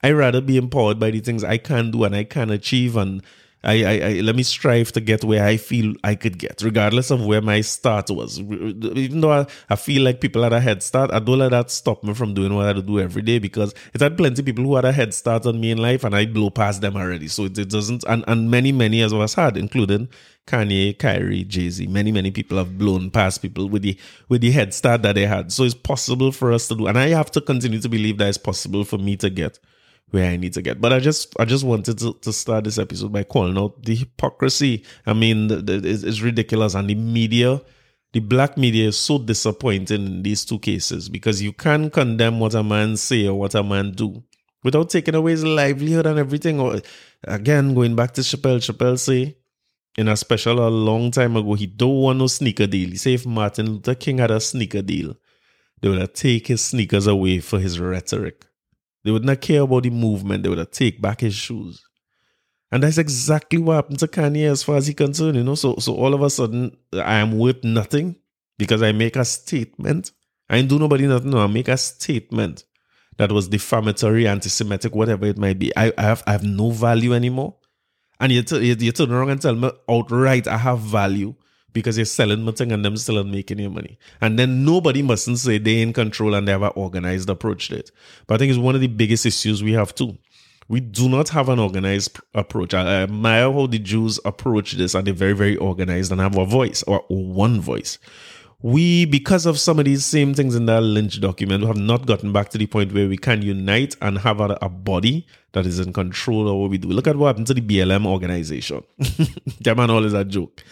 I rather be empowered by the things I can do and I can achieve and I, I, I, let me strive to get where I feel I could get, regardless of where my start was. Even though I, I feel like people had a head start, I don't let that stop me from doing what I do every day because it had plenty of people who had a head start on me in life and I blow past them already. So it, it doesn't, and, and many, many of us had, including Kanye, Kyrie, Jay Z. Many, many people have blown past people with the with the head start that they had. So it's possible for us to do, and I have to continue to believe that it's possible for me to get where I need to get. But I just I just wanted to, to start this episode by calling out the hypocrisy. I mean, the, the, it's, it's ridiculous, and the media, the black media, is so disappointing in these two cases because you can't condemn what a man say or what a man do without taking away his livelihood and everything. Or again, going back to Chappelle, Chappelle say in a special a long time ago, he don't want no sneaker deal. He say if Martin Luther King had a sneaker deal, they would have take his sneakers away for his rhetoric. They would not care about the movement. They would have take back his shoes. And that's exactly what happened to Kanye as far as he concerned, you know. So so all of a sudden I am worth nothing because I make a statement. I ain't do nobody nothing. No, I make a statement that was defamatory, anti-Semitic, whatever it might be. I, I have I have no value anymore. And you, t- you, you turn around and tell me outright I have value because you're selling my thing and them still making your money. And then nobody mustn't say they in control and they have an organized approach to it. But I think it's one of the biggest issues we have too. We do not have an organized approach. I admire how the Jews approach this and they're very, very organized and have a voice or one voice. We, because of some of these same things in that Lynch document, have not gotten back to the point where we can unite and have a, a body that is in control of what we do. Look at what happened to the BLM organization. [LAUGHS] that man all is a joke.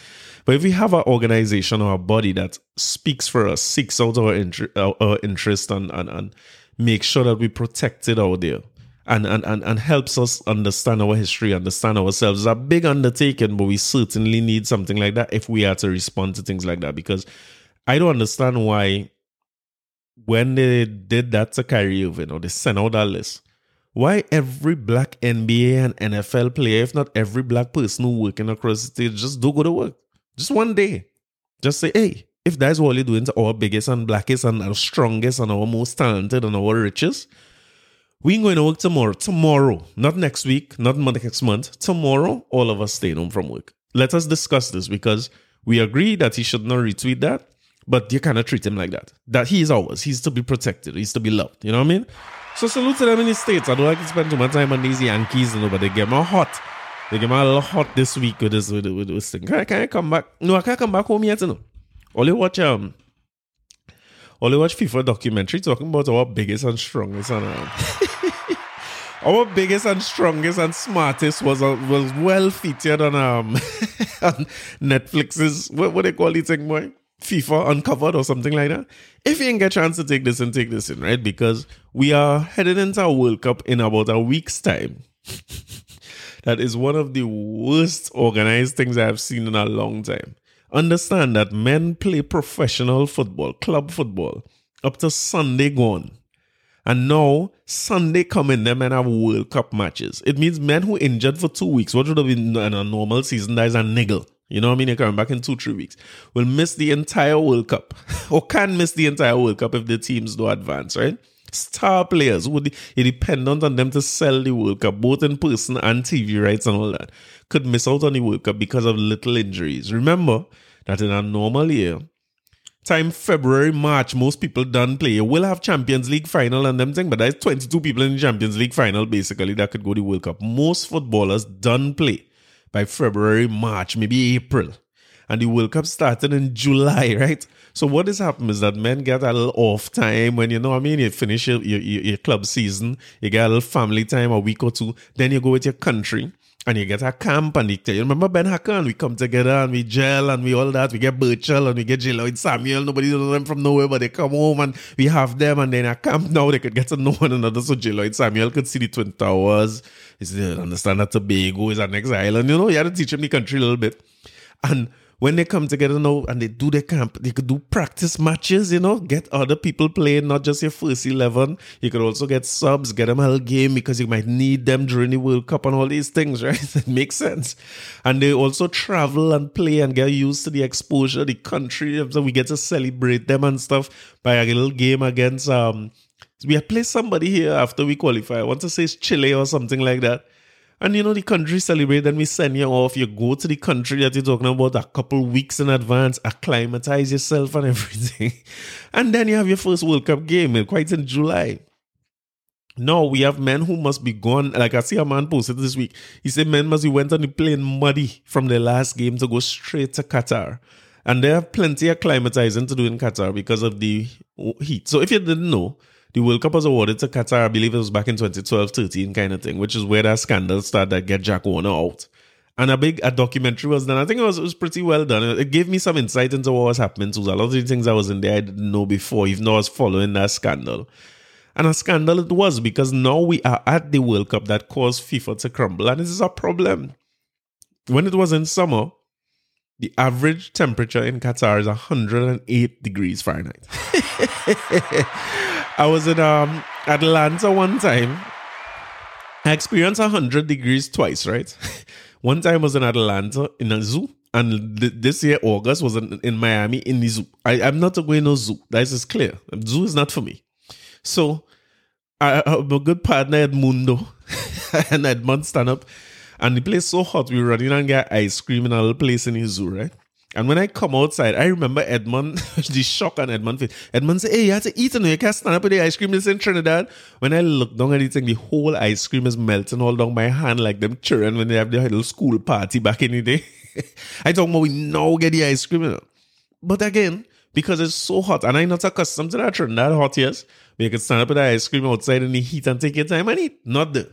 But if we have an organization or a body that speaks for us, seeks out our, inter- our, interest and, and, and make sure that we protect it out there and, and, and, and helps us understand our history, understand ourselves, it's a big undertaking, but we certainly need something like that if we are to respond to things like that. Because I don't understand why when they did that to Kyrie Irving or they sent out that list, why every black NBA and NFL player, if not every black person who working across the state, just do go to work. Just one day. Just say, hey, if that's what you're doing to our biggest and blackest and our strongest and our most talented and our richest, we ain't going to work tomorrow. Tomorrow, not next week, not next month. Tomorrow, all of us staying home from work. Let us discuss this because we agree that he should not retweet that. But you cannot treat him like that. That he is ours. He's to be protected. He's to be loved. You know what I mean? So salute to them in the States. I don't like to spend too much time on these Yankees, but they get more hot. They more a little hot this week with this with, with this thing. Can I, can I come back? No, I can't come back home yet, you know. Only watch um only watch FIFA documentary talking about our biggest and strongest and um, [LAUGHS] our biggest and strongest and smartest was uh, was well featured on um [LAUGHS] on Netflix's what what they call it thing boy FIFA Uncovered or something like that. If you didn't get a chance to take this and take this in, right? Because we are headed into a World Cup in about a week's time. [LAUGHS] that is one of the worst organized things I have seen in a long time. Understand that men play professional football, club football, up to Sunday gone. And now, Sunday coming, them men have World Cup matches. It means men who injured for two weeks, what would have been in a normal season, that is a niggle. You know what I mean? They're coming back in two, three weeks. Will miss the entire World Cup, [LAUGHS] or can miss the entire World Cup if the teams do advance, right? Star players would you dependent on them to sell the World Cup, both in person and TV rights and all that, could miss out on the World Cup because of little injuries. Remember that in a normal year, time February, March, most people done play. Will have Champions League final and them thing, but there's 22 people in the Champions League final basically that could go to the World Cup. Most footballers done play by February, March, maybe April. And the World Cup started in July, [LAUGHS] right? So what has happened is that men get a little off time when you know I mean. You finish your, your, your club season, you get a little family time, a week or two, then you go with your country and you get a camp and you, you remember Beenhakker and we come together and we gel and we all that. We get Birchall and we get J. Lloyd Samuel. Nobody knows them from nowhere, but they come home and we have them and then a camp now they could get to know one another. So J. Lloyd Samuel could see the Twin Towers. He said, understand that Tobago is our next island. You know, you had to teach him the country a little bit. And when they come together now and they do their camp, they could do practice matches, you know, get other people playing, not just your first 11. You could also get subs, get them a whole game because you might need them during the World Cup and all these things, [LAUGHS] right? it makes sense. And they also travel and play and get used to the exposure, the country. So we get to celebrate them and stuff by a little game against, um, we have played somebody here after we qualify. I want to say it's Chile or something like that and you know, the country celebrate, then we send you off. You go to the country that you're talking about a couple weeks in advance, acclimatize yourself and [LAUGHS] everything. and then you have your first World Cup game, eh, quite in July. No, we have men who must be gone. Like I see a man posted this week. He said men must be went on the plane muddy from their last game to go straight to Qatar. And they have plenty of climatizing to do in Qatar because of the heat. So if you didn't know, the World Cup was awarded to Qatar, I believe it was back in 2012 13 kind of thing, which is where that scandal started that get Jack Warner out. And a big a documentary was done. I think it was it was pretty well done. It gave me some insight into what was happening. So a lot of the things I was in there I didn't know before, even though I was following that scandal. And a scandal it was because now we are at the World Cup that caused FIFA to crumble. And this is a problem. When it was in summer, the average temperature in Qatar is 108 degrees Fahrenheit. [LAUGHS] I was in um, Atlanta one time. I experienced 100 degrees twice, right? [LAUGHS] one time I was in Atlanta in a zoo. And th- this year, August, was in, in Miami in the zoo. I, I'm not going to zoo. That is clear. Zoo is not for me. So, I, I'm a good partner, Edmundo, [LAUGHS] and Edmund stand up. And the place so hot, we running and get ice cream in a little place in the zoo, right? And when I come outside, I remember Edmund, [LAUGHS] the shock on Edmund face. Edmund said, Hey, you have to eat and you can't stand up with the ice cream in Trinidad. When I look down at it, the whole ice cream is melting all down my hand like them children when they have their little school party back in the day. [LAUGHS] I talk about we now get the ice cream. But again, because it's so hot, and I'm not accustomed to that Trinidad hot, yes, but you can stand up with the ice cream outside in the heat and take your time and eat. Not there.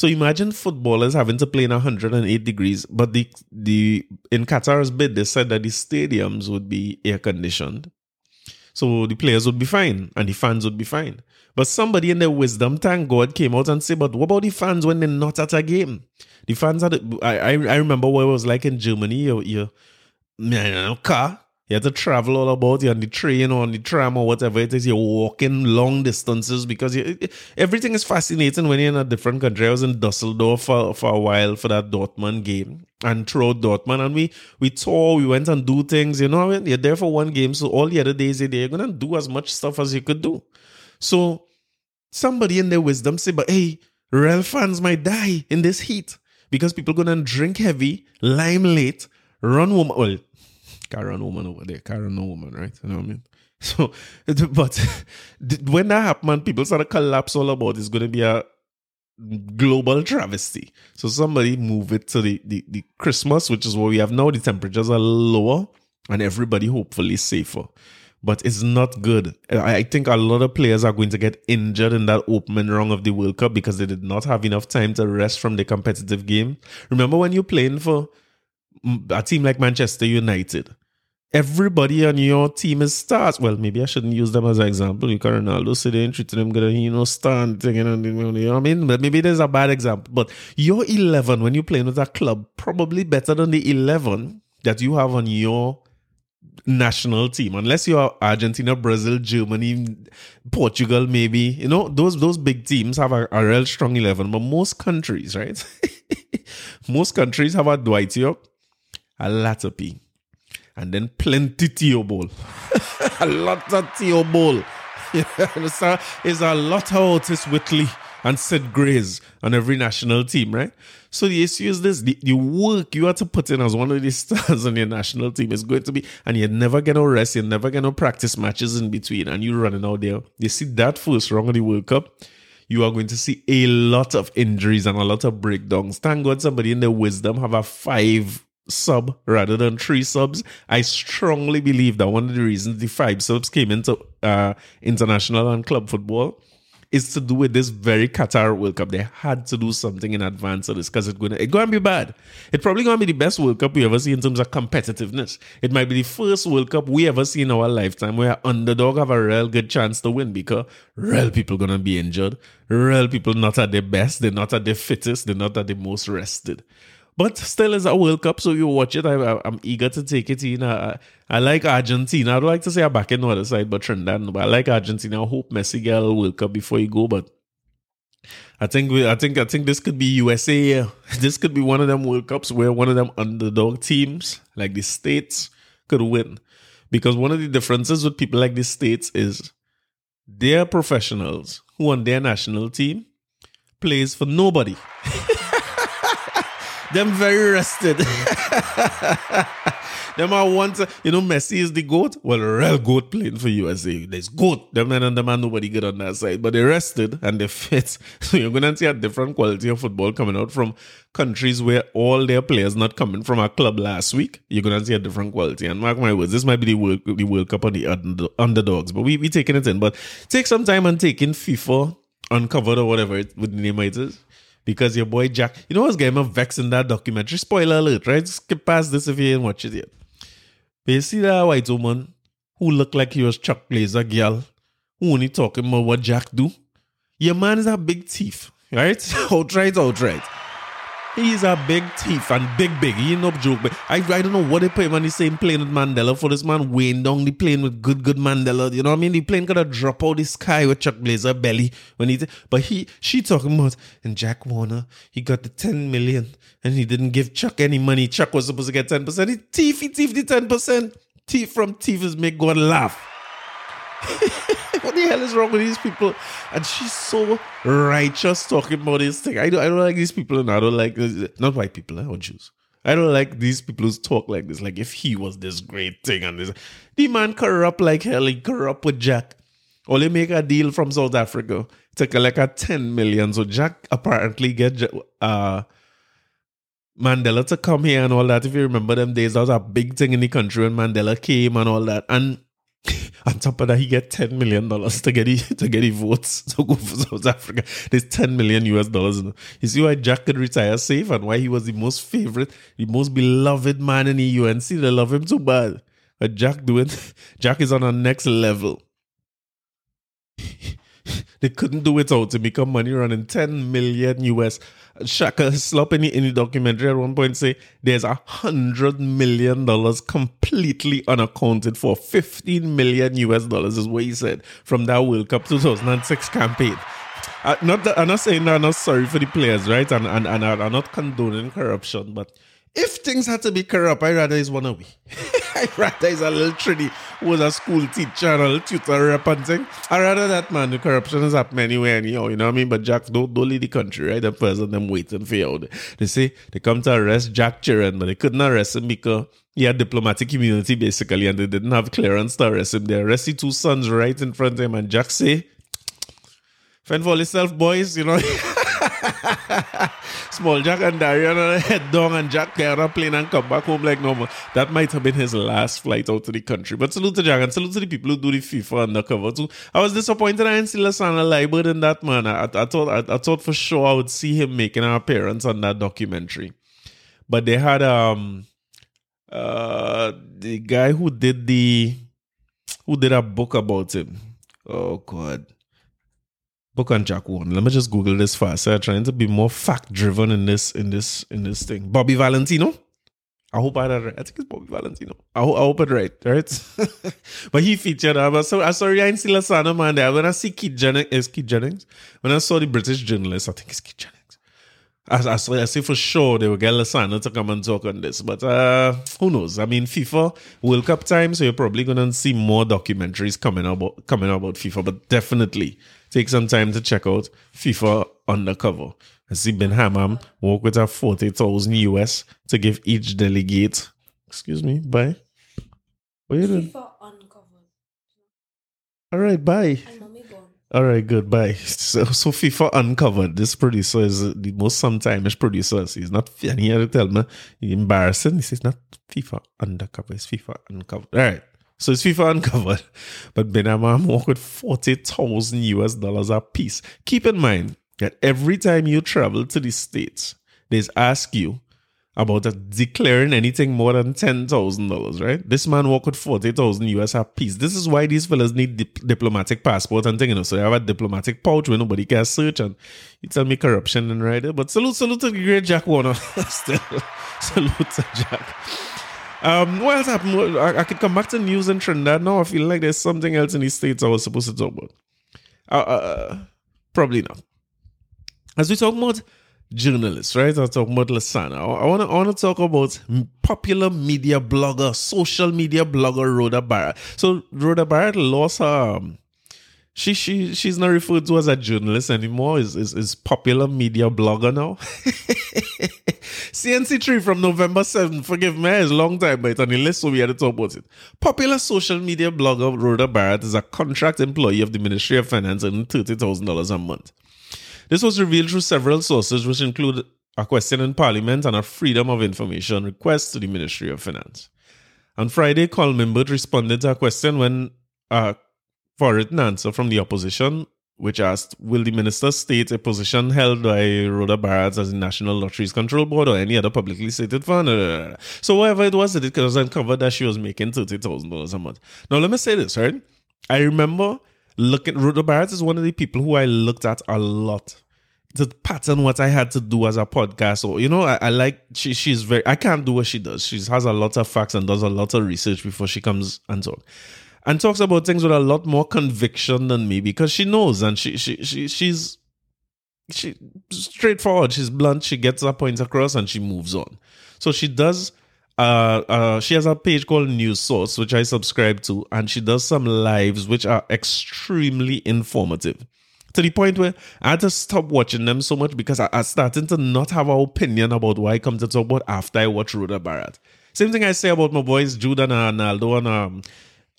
So imagine footballers having to play in 108 degrees, but the the in Qatar's bid they said that the stadiums would be air conditioned. So the players would be fine and the fans would be fine. But somebody in their wisdom, thank God, came out and said, but what about the fans when they're not at a game? The fans had, I, I, I remember what it was like in Germany. You, you, car, you have to travel all about. You're on the train or on the tram or whatever it is. You're walking long distances because you, everything is fascinating when you're in a different country. I was in Dusseldorf for, for a while for that Dortmund game and throughout Dortmund. And we, we tour, we went and do things. You know, you're there for one game. So all the other days you're there, you're going to do as much stuff as you could do. So somebody in their wisdom say, but hey, real fans might die in this heat because people going to drink heavy, lime late, run home. Well, Karen woman over there, Karen no woman, right? You know what I mean? [LAUGHS] So, but [LAUGHS] when that happened, people started to collapse all about it's going to be a global travesty. So somebody move it to the, the, the Christmas, which is what we have now. The temperatures are lower and everybody hopefully safer. But it's not good. I think a lot of players are going to get injured in that opening round of the World Cup because they did not have enough time to rest from the competitive game. Remember when you're playing for a team like Manchester United? Everybody on your team is stars. Well, maybe I shouldn't use them as an example. You can Ronaldo sitting and treating them good, you know, stand, you know, you know what I mean? But maybe there's a bad example. But your 11, when you're playing with a club, probably better than the 11 that you have on your national team. Unless you're Argentina, Brazil, Germany, Portugal, maybe. You know, those those big teams have a, a real strong 11. But most countries, right? [LAUGHS] most countries have a Dwight Yorke, a Latapy, and then plenty Theo [LAUGHS] a lot of Theo Ball. [LAUGHS] it's, a, lot of Aurtis Whitley and Sid Grays on every national team, right? So the issue is this the, the work you have to put in as one of these [LAUGHS] stars on your national team is going to be, and you're never get no rest, you're never get no practice matches in between, and you're running out there. You see that first round of the World Cup, you are going to see a lot of injuries and a lot of breakdowns. Thank God somebody in their wisdom have a five sub rather than three subs. I strongly believe that one of the reasons the five subs came into uh, international and club football is to do with this very Qatar World Cup. They had to do something in advance of this because it's to be bad. It's probably going to be the best World Cup we ever see in terms of competitiveness. It might be the first World Cup we ever see in our lifetime where underdog have a real good chance to win because real people going to be injured. Real people not at their best. They're not at their fittest. They're not at the most rested. But still, it's a World Cup, so you watch it. I, am eager to take it in. I, I, like Argentina. I don't like to say I'm back in the other side, but Trinidad. But I like Argentina. I hope Messi get a World Cup before you go. But I think we, I think I think this could be USA. [LAUGHS] This could be one of them World Cups where one of them underdog teams, like the States, could win. Because one of the differences with people like the States is they're professionals who on their national team plays for nobody. [LAUGHS] them very rested. [LAUGHS] them are want to, you know, Messi is the GOAT. Well, real GOAT playing for USA. There's GOAT. Them man and the man, nobody good on that side. But they rested and they [LAUGHS] fit. So you're going to see a different quality of football coming out from countries where all their players not coming from a club last week. You're going to see a different quality. And mark my words, this might be the World, the World Cup on the under, underdogs. But we we taking it in. But take some time and taking FIFA uncovered or whatever it, with the name it is because your boy Jack, you know what's getting me vexed in that documentary? Spoiler alert, right? Skip past this if you didn't watch it yet. But you see that white woman who looked like he was Chuck Blazer girl, who only talking about what Jack do? Your man is a big thief, right? [LAUGHS] outright, outright. He's a big thief and big, big. He ain't no joke. But I, I don't know what they put him on the same plane with Mandela for this man weighing down the plane with good, good Mandela. You know what I mean? The plane gonna drop out the sky with Chuck Blazer belly when he. But he, she talking about and Jack Warner. He got the ten million and he didn't give Chuck any money. Chuck was supposed to get ten percent. He thief, he thief the ten percent. Thief from thief is make God laugh. [LAUGHS] what the hell is wrong with these people? And she's so righteous talking about this thing. I don't, I don't like these people, and I don't like not white people, eh, or Jews. I don't like these people who talk like this. Like if he was this great thing and this, the man corrupt like hell. He corrupt with Jack. Only make a deal from South Africa. Take like a ten million. So Jack apparently get uh Mandela to come here and all that. If you remember them days, that was a big thing in the country when Mandela came and all that. And on top of that, he get ten million dollars to get the, to get votes [LAUGHS] to go for South Africa. There's ten million US dollars. You see why Jack could retire safe and why he was the most favorite, the most beloved man in the UNC. They love him too bad. But Jack doing, [LAUGHS] Jack is on a next level. [LAUGHS] they couldn't do it out to become money running 10 million US. Shaka Hislop in the, documentary at one point say there's a hundred million dollars completely unaccounted for. 15 million US dollars is what he said from that World Cup 2006 campaign. Uh, not that, I'm not saying that I'm not sorry for the players, right? And, and, and I'm not condoning corruption, but if things had to be corrupt, I'd rather it's one away. [LAUGHS] [LAUGHS] I rather he's a little who was a school teacher and a little tutor up and thing. I rather that man, the corruption is happening anywhere anyhow, you know what I mean? But Jack, don't, don't leave the country, right? The person them waiting for you. They say they come to arrest Jack Cheren, but they couldn't arrest him because he had diplomatic immunity basically and they didn't have clearance to arrest him. They arrested two sons right in front of him and Jack say, Fend for yourself, boys, you know. [LAUGHS] Small Jack and Darian on [LAUGHS] head down and Jack get on a plane and come back home like normal. That might have been his last flight out to the country. But salute to Jack and salute to the people who do the FIFA undercover too. I was disappointed I didn't see Lasana Liburd in that man. I, I thought I, I, thought for sure I would see him making an appearance on that documentary. But they had um uh the guy who did the who did a book about him. Oh god book on Jack Warner. Let me just Google this fast. I'm trying to be more fact driven in this in this in this thing. Bobby Valentino. I hope I had right. I think it's Bobby Valentino. I, ho- I hope it right, right? [LAUGHS] but he featured. I was so I saw Ryan Silasana man there. When I see Keith Jennings, is Keith Jennings. When I saw the British journalist, I think it's Keith Jennings. I, I, saw, I say for sure they will get Lasana to come and talk on this. But uh, who knows? I mean, FIFA World Cup time, so you're probably gonna see more documentaries coming about coming out about FIFA. But definitely take some time to check out FIFA Undercover. I see Bin Hammam work with a 40,000 US to give each delegate, excuse me, bye. What are you doing? FIFA uncovered. All right, bye. And. All right, good, bye. So, so FIFA Uncovered, this producer is the most sometimes producer. He's not, and he had to tell me, embarrassing. He says, not FIFA Undercover, it's FIFA Uncovered. All right. So it's FIFA uncovered. [LAUGHS] But Bin Hammam walk with 40,000 US dollars a piece. Keep in mind that every time you travel to the States, they ask you about declaring anything more than $10,000, right? This man walk with 40,000 US a piece. This is why these fellas need dip- diplomatic passport and thing, you know. So they have a diplomatic pouch where nobody can search and you tell me corruption and right there. But salute, salute to the great Jack Warner. [LAUGHS] Still, [LAUGHS] salute to Jack. Um, what else happened? I, I could come back to news in Trinidad now. I feel like there's something else in the States I was supposed to talk about. Uh, uh, probably not. As we talk about journalists, right? I talk about Lasana. I want to I want to talk about popular media blogger, social media blogger Rhoda Bharath. So Rhoda Bharath lost her. Um, she she she's not referred to as a journalist anymore. Is is, is popular media blogger now. [LAUGHS] CNC3 from November 7th. Forgive me, it's a long time, but it's on the list, so we had to talk about it. Popular social media blogger Rhoda Bharath is a contract employee of the Ministry of Finance and $30,000 a month. This was revealed through several sources, which include a question in Parliament and a Freedom of Information request to the Ministry of Finance. On Friday, Colm Imbert responded to a question when uh, for a written answer from the opposition, which asked, Will the minister state a position held by Rhoda Bharath as the National Lotteries Control Board or any other publicly stated fund? So, whatever it was, that it was uncovered that she was making $30,000 a month. Now, let me say this, right? I remember looking, Rhoda Bharath is one of the people who I looked at a lot to pattern what I had to do as a podcast. Or you know, I, I like she she's very I can't do what she does. She has a lot of facts and does a lot of research before she comes and talk. And talks about things with a lot more conviction than me because she knows and she she, she she's she straightforward, she's blunt, she gets her points across and she moves on. So she does uh, uh, she has a page called News Source, which I subscribe to, and she does some lives which are extremely informative to the point where I had to stop watching them so much because I, I starting to not have an opinion about what I come to talk about after I watch Rhoda Bharath. Same thing I say about my boys Jude and uh, Naldo and um,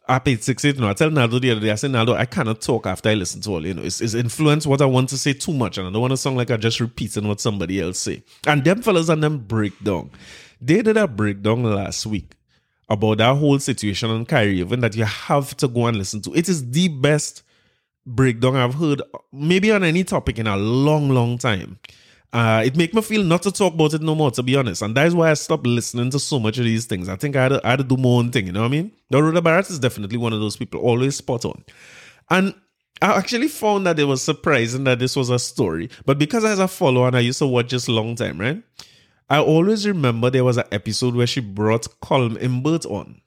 App 868. You know, I tell Naldo the other day, I said, Naldo, I cannot talk after I listen to all, you know, it's, it's influence what I want to say too much and I don't want to sound like I'm just repeating what somebody else say. And them fellas and them breakdown. They did a breakdown last week about that whole situation on Kyrie Irving that you have to go and listen to. It is the best breakdown I've heard, maybe on any topic in a long, long time. Uh, it make me feel not to talk about it no more, to be honest. And that is why I stopped listening to so much of these things. I think I had to, I had to do my own thing, you know what I mean? Now, Rhoda Bharath is definitely one of those people, always spot on. And I actually found that it was surprising that this was a story. But because as a follower and I used to watch this long time, right? I always remember there was an episode where she brought Colm Imbert on.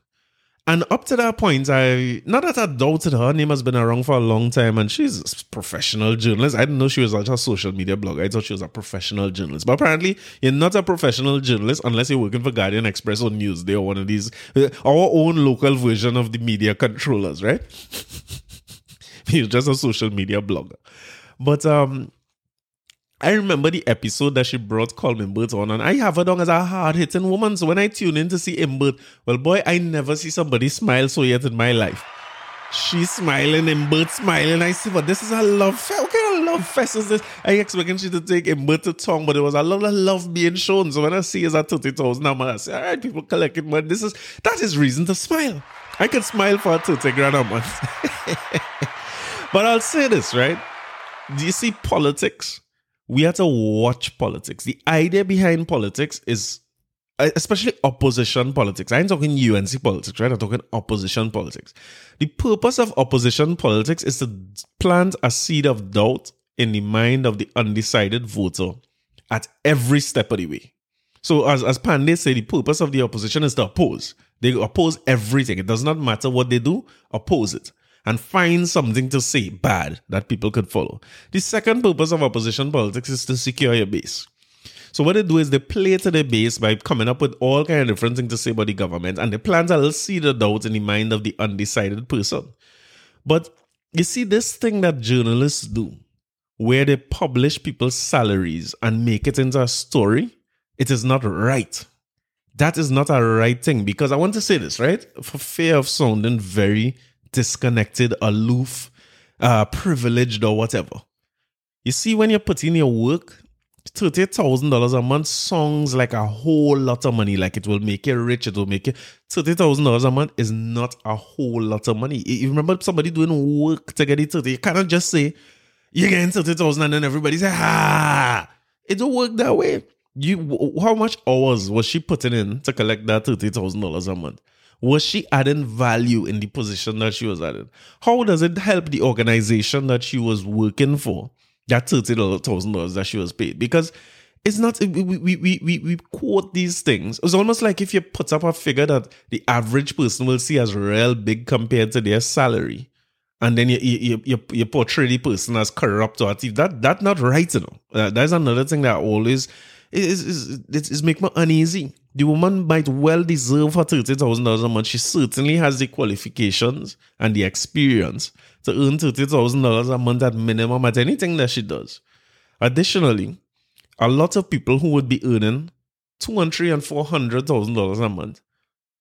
And up to that point, I not that I doubted her. Name has been around for a long time, and she's a professional journalist. I didn't know she was just a social media blogger. I thought she was a professional journalist. But apparently, you're not a professional journalist unless you're working for Guardian Express or Newsday or one of these uh, our own local version of the media controllers, right? [LAUGHS] He's just a social media blogger. But um, I remember the episode that she brought Colm Imbert on, and I have her down as a hard hitting woman. So when I tune in to see Imbert, well, boy, I never see somebody smile so yet in my life. She's smiling, Imbert smiling. I see, but this is a love fest. What kind of love fest is this? I expecting she to take Imbert to tongue, but it was a lot of love being shown. So when I see is at 30,000, I'm I say, all right, people collecting money. This is, that is reason to smile. I could smile for 30 grand a month. [LAUGHS] but I'll say this, right? Do you see politics? We have to watch politics. The idea behind politics is, uh, especially opposition politics. I ain't talking UNC politics, right? I'm talking opposition politics. The purpose of opposition politics is to plant a seed of doubt in the mind of the undecided voter at every step of the way. So, as, as Panday said, the purpose of the opposition is to oppose. They oppose everything. It does not matter what they do, oppose it and find something to say bad that people could follow. The second purpose of opposition politics is to secure your base. So what they do is they play to their base by coming up with all kind of different things to say about the government, and they plant a little seed of doubt in the mind of the undecided person. But you see, this thing that journalists do, where they publish people's salaries and make it into a story, it is not right. That is not a right thing because I want to say this, right? For fear of sounding very disconnected, aloof, uh, privileged, or whatever. You see, when you're putting your work, thirty thousand dollars a month sounds like a whole lot of money. Like it will make you rich. It will make you thirty thousand dollars a month is not a whole lot of money. You remember somebody doing work to get it thirty. You cannot just say you're getting thirty thousand and then everybody say ah. It don't work that way. You how much hours was she putting in to collect that thirty thousand dollars a month? Was she adding value in the position that she was adding? How does it help the organization that she was working for? That thirty thousand dollars that she was paid because it's not we, we, we, we, quote these things. It's almost like if you put up a figure that the average person will see as real big compared to their salary, and then you you, you, you portray the person as corrupt or thief. That that's not right, you know. Uh, that's another thing that always is is is, is make me uneasy the woman might well deserve her $30,000 a month. She certainly has the qualifications and the experience to earn $30,000 a month at minimum at anything that she does. Additionally, a lot of people who would be earning two and three and four hundred thousand dollars a month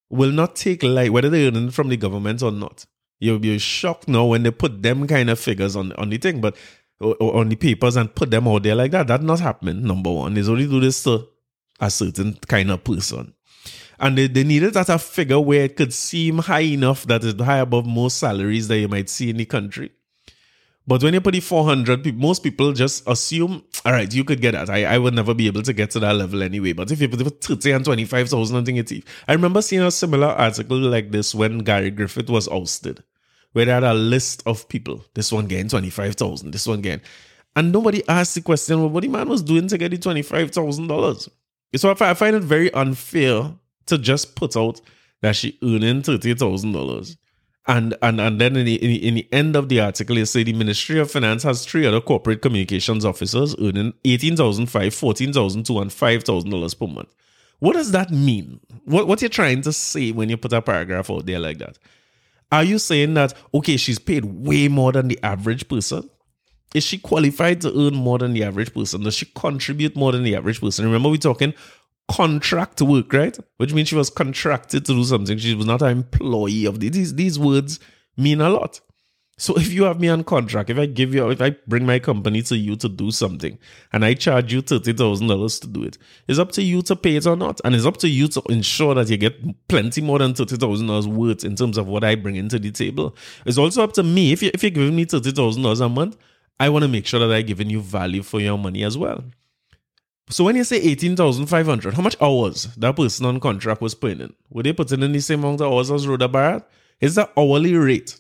will not take light whether they're earning from the government or not. You'll be shocked now when they put them kind of figures on on the thing, but on the papers and put them out there like that. That's not happening. Number one, they only do this to a certain kind of person. And they, they needed at a figure where it could seem high enough that it's high above most salaries that you might see in the country. But when you put the 400, most people just assume, all right, you could get that. I, I would never be able to get to that level anyway. But if you put 30 and 25,000 and thing, I remember seeing a similar article like this when Gary Griffith was ousted, where they had a list of people. This one getting 25,000, this one getting. And nobody asked the question, well, what the man was doing to get the $25,000. So I find it very unfair to just put out that she earning thirty thousand dollars, and and and then in the, in the, in the end of the article, you say the Ministry of Finance has three other corporate communications officers earning eighteen thousand five, fourteen thousand two, and five thousand dollars per month. What does that mean? What what you're trying to say when you put a paragraph out there like that? Are you saying that okay, she's paid way more than the average person? Is she qualified to earn more than the average person? Does she contribute more than the average person? Remember, we're talking contract work, right? Which means she was contracted to do something. She was not an employee of these. These words mean a lot. So if you have me on contract, if I give you, if I bring my company to you to do something, and I charge you thirty thousand dollars to do it, it's up to you to pay it or not, and it's up to you to ensure that you get plenty more than thirty thousand dollars worth in terms of what I bring into the table. It's also up to me if you if you're giving me thirty thousand dollars a month, I want to make sure that I'm giving you value for your money as well. So when you say 18,500, how much hours that person on contract was putting in? Were they putting in the same amount of hours as Rhoda Bharath? Is the hourly rate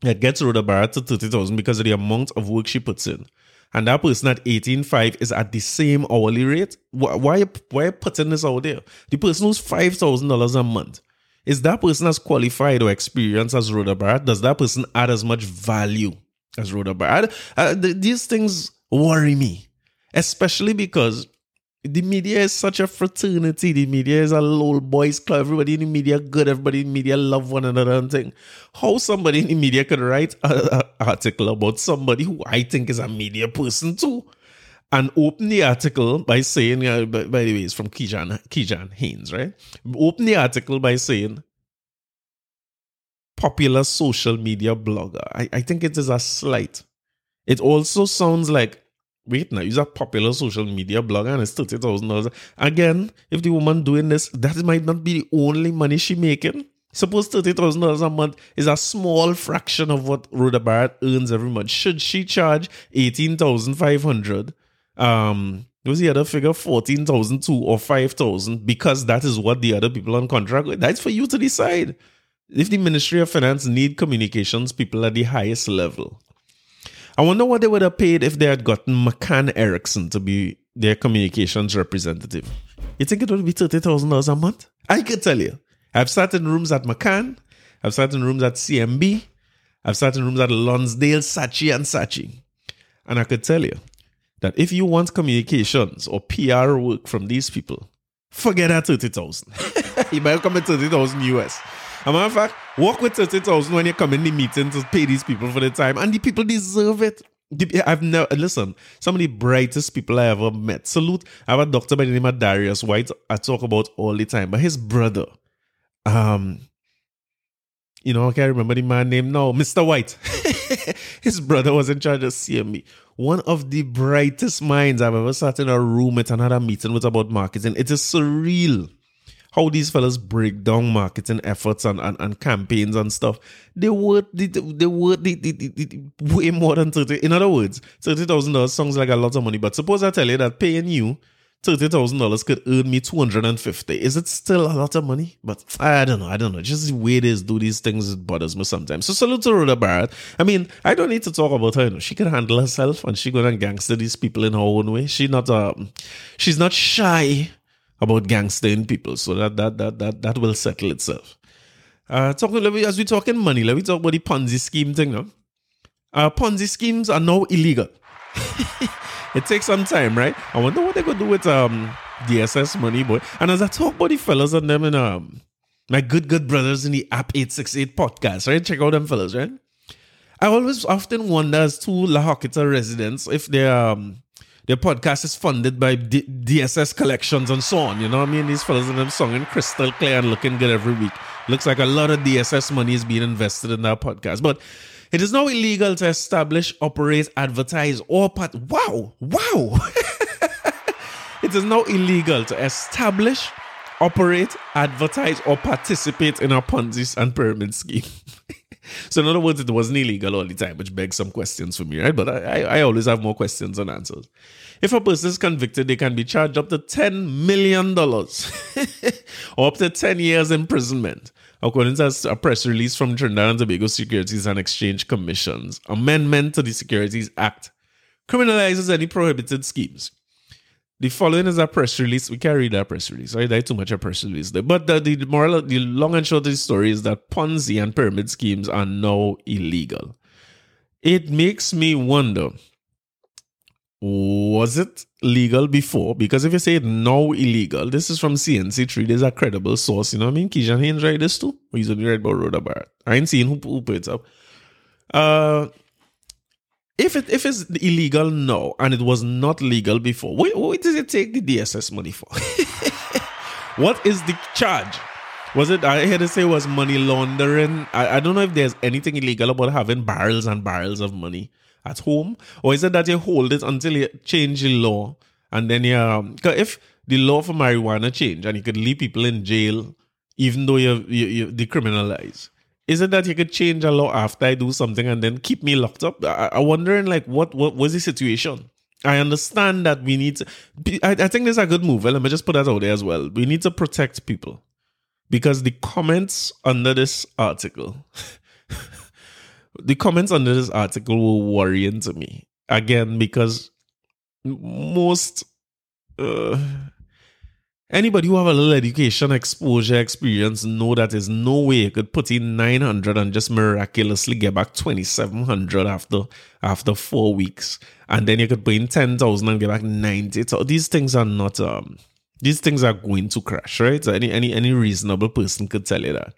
that gets Rhoda Bharath to 30,000 because of the amount of work she puts in? And that person at 18.5 is at the same hourly rate? Why, why, why putting this out there? The person who's $5,000 a month Is that person as qualified or experienced as Rhoda Bharath? Does that person add as much value as Rhoda these things worry me, especially because the media is such a fraternity. The media is a little boys club. Everybody in the media good. Everybody in the media love one another and thing. How somebody in the media could write an article about somebody who I think is a media person too, and open the article by saying, uh, by, by the way, it's from Kijan Kijan Haynes, right? Open the article by saying popular social media blogger. I, I think it is a slight. It also sounds like wait now, he's a popular social media blogger and it's thirty thousand dollars. Again, if the woman doing this, that might not be the only money she making. Suppose thirty thousand dollars a month is a small fraction of what Rhoda Bharath earns every month. Should she charge eighteen thousand five hundred? Um, was the other figure fourteen thousand two or five thousand? Because that is what the other people on contract with. That's for you to decide. If the Ministry of Finance need communications people at the highest level, I wonder what they would have paid if they had gotten McCann Erickson to be their communications representative. You think it would be thirty thousand dollars a month? I could tell you. I've sat in rooms at McCann. I've sat in rooms at CMB. I've sat in rooms at Lonsdale, Saatchi, and Saatchi. And I could tell you that if you want communications or PR work from these people, forget that 30,000. [LAUGHS] you better come at 30,000 US. A matter of fact, work with 30,000 when you come in the meeting to pay these people for the time. And the people deserve it. I've never, listen, some of the brightest people I ever met. Salute. I have a doctor by the name of Darius White. I talk about all the time. But his brother, um, you know, I can't remember the man name now, Mr. White. [LAUGHS] his brother was in charge of CMB. One of the brightest minds I've ever sat in a room at another meeting with about marketing. It is surreal how these fellas break down marketing efforts and, and, and campaigns and stuff. They worth they, they worth the, the, the, the, way more than 30. In other words, $30,000 sounds like a lot of money. But suppose I tell you that paying you $30,000 could earn me 250 Is it still a lot of money? But I don't know. I don't know. Just the way they do these things bothers me sometimes. So salute to Rhoda Bharath. I mean, I don't need to talk about her. You know, she can handle herself and she gonna gangster these people in her own way. She not um, she's not shy about gangstering people. So that that that that that will settle itself. Uh, talking as we talking money, let me talk about the Ponzi scheme thing now. Uh, Ponzi schemes are now illegal. [LAUGHS] it takes some time, right? I wonder what they're gonna do with um DSS money, boy. And as I talk about the fellas and them in um my good good brothers in the App 868 podcast, right? Check out them fellas, right? I always often wonder as to La residents if they're um their podcast is funded by D- DSS collections and so on. You know what I mean? These fellas in them singing crystal clear and looking good every week. Looks like a lot of DSS money is being invested in that podcast. But it is now illegal to establish, operate, advertise, or part. Wow, wow. [LAUGHS] it is now illegal to establish, operate, advertise, or participate in a Ponzi and pyramid scheme. [LAUGHS] so in other words, it wasn't illegal all the time, which begs some questions for me, right? But I, I, I always have more questions than answers. If a person is convicted, they can be charged up to $10 million [LAUGHS] or up to 10 years imprisonment. According to a press release from Trinidad and Tobago Securities and Exchange Commission's amendment to the Securities Act criminalizes any prohibited schemes. The following is a press release. We can't read that press release. I die too much a press release there. But the, the moral, the long and short of the story is that Ponzi and pyramid schemes are now illegal. It makes me wonder was it legal before? Because if you say it now illegal, this is from CNC3. There's a credible source. You know what I mean? Kijan Haynes write this too. He's only right about Rhoda Bharath. I ain't seen who, who put it up. Uh, if it if it's illegal now and it was not legal before, what, what does it take the DSS money for? [LAUGHS] what is the charge? Was it I heard to say it was money laundering? I, I don't know if there's anything illegal about having barrels and barrels of money at home, or is it that you hold it until you change the law and then you um, if the law for marijuana change and you could leave people in jail even though you you, you decriminalize is it that you could change a law after I do something and then keep me locked up? I, I wondering like what what was the situation? I understand that we need to. I, I think this is a good move. Well, let me just put that out there as well. We need to protect people because the comments under this article, [LAUGHS] the comments under this article were worrying to me again because most. Uh, Anybody who have a little education, exposure, experience know that there's no way you could put in 900 and just miraculously get back 2700 after after four weeks. And then you could put in 10,000 and get back 90. So these things are not, um, these things are going to crash, right? So any, any, any reasonable person could tell you that.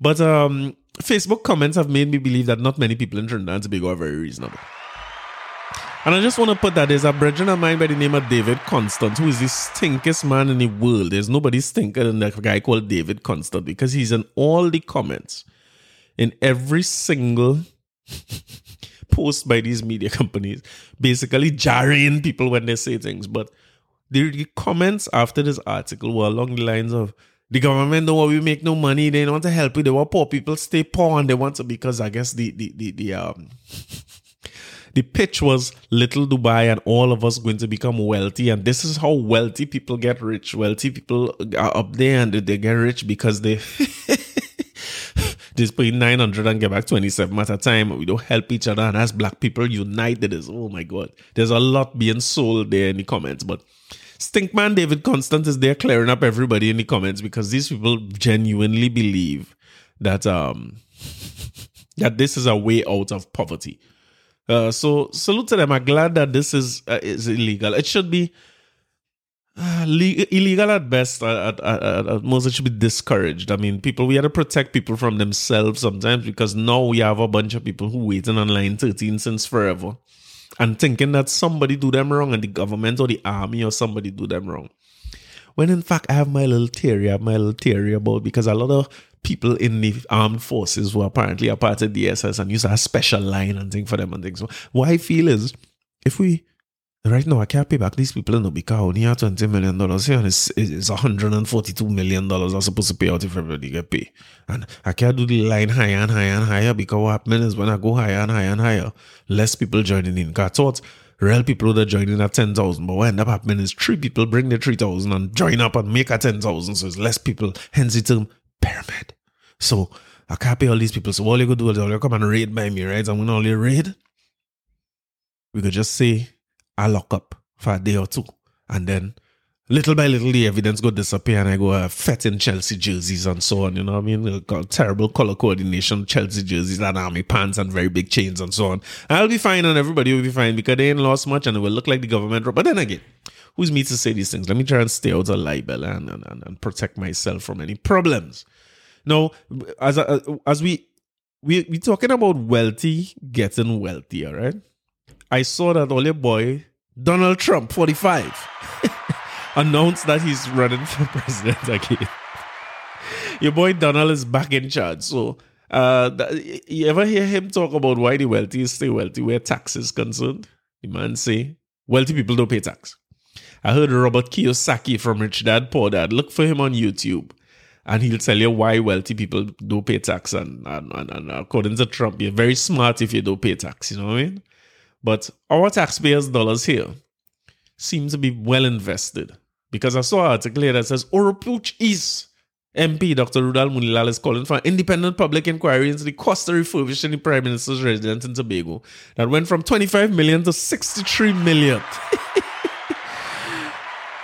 But um, Facebook comments have made me believe that not many people in Trinidad and Tobago are very reasonable. And I just want to put that there's a brethren of mine by the name of David Constant, who is the stinkest man in the world. There's nobody stinker than that guy called David Constant because he's in all the comments in every single [LAUGHS] post by these media companies, basically jarring people when they say things. But the comments after this article were along the lines of the government don't want we make no money, they don't want to help you, they want poor people stay poor and they want to because I guess the the the, the um [LAUGHS] the pitch was little Dubai and all of us going to become wealthy. And this is how wealthy people get rich. Wealthy people are up there and they get rich because they [LAUGHS] just pay 900 and get back 27 at a time. We don't help each other. And as black people united is, oh my God, there's a lot being sold there in the comments. But Stinkman David Constant is there clearing up everybody in the comments because these people genuinely believe that, um, [LAUGHS] that this is a way out of poverty. Uh, so salute to them. I'm glad that this is uh, is illegal. It should be uh, le- illegal at best. At, at, at, at, most, it should be discouraged. I mean, people we have to protect people from themselves sometimes because now we have a bunch of people who waiting on line 13 since forever and thinking that somebody do them wrong and the government or the army or somebody do them wrong. When in fact, I have my little theory. I have my little theory about because a lot of people in the armed forces who apparently are part of DSS and use a special line and thing for them and things. So what I feel is if we right now I can't pay back these people no because only have twenty million dollars here and it's it's hundred and forty two million dollars I'm supposed to pay out if everybody get paid. And I can't do the line higher and higher and higher because what happens is when I go higher and higher and higher, less people joining in. I thought real people that join in at 10,000. But what end up happening is three people bring the 3,000 and join up and make a 10,000. So it's less people, hence the term pyramid. So I can't all these people. So all you could do is all you come and raid by me, right? I'm going to only raid. We could just say, I lock up for a day or two. And then little by little, the evidence go disappear and I go uh, in Chelsea jerseys and so on. You know what I mean? Got terrible color coordination, Chelsea jerseys and army pants and very big chains and so on. I'll be fine and everybody will be fine because they ain't lost much and it will look like the government. But then again, who's me to say these things? Let me try and stay out of libel and, and, and, protect myself from any problems. Now, as as we we we talking about wealthy getting wealthier, right? I saw that all your boy Donald Trump, forty five, [LAUGHS] announced that he's running for [LAUGHS] president again. your boy Donald is back in charge. So, uh, you ever hear him talk about why the wealthy stay wealthy where tax is concerned? The man say wealthy people don't pay tax. I heard Robert Kiyosaki from Rich Dad Poor Dad. Look for him on YouTube and he'll tell you why wealthy people don't pay tax. And, and, and, and, according to Trump, you're very smart if you don't pay tax, you know what I mean? But our taxpayers' dollars here seem to be well invested. Because I saw an article here that says Oropouche East MP Dr. Roodal Moonilal is calling for an independent public inquiry into the cost of refurbishing the Prime Minister's residence in Tobago that went from 25 million to 63 million. [LAUGHS]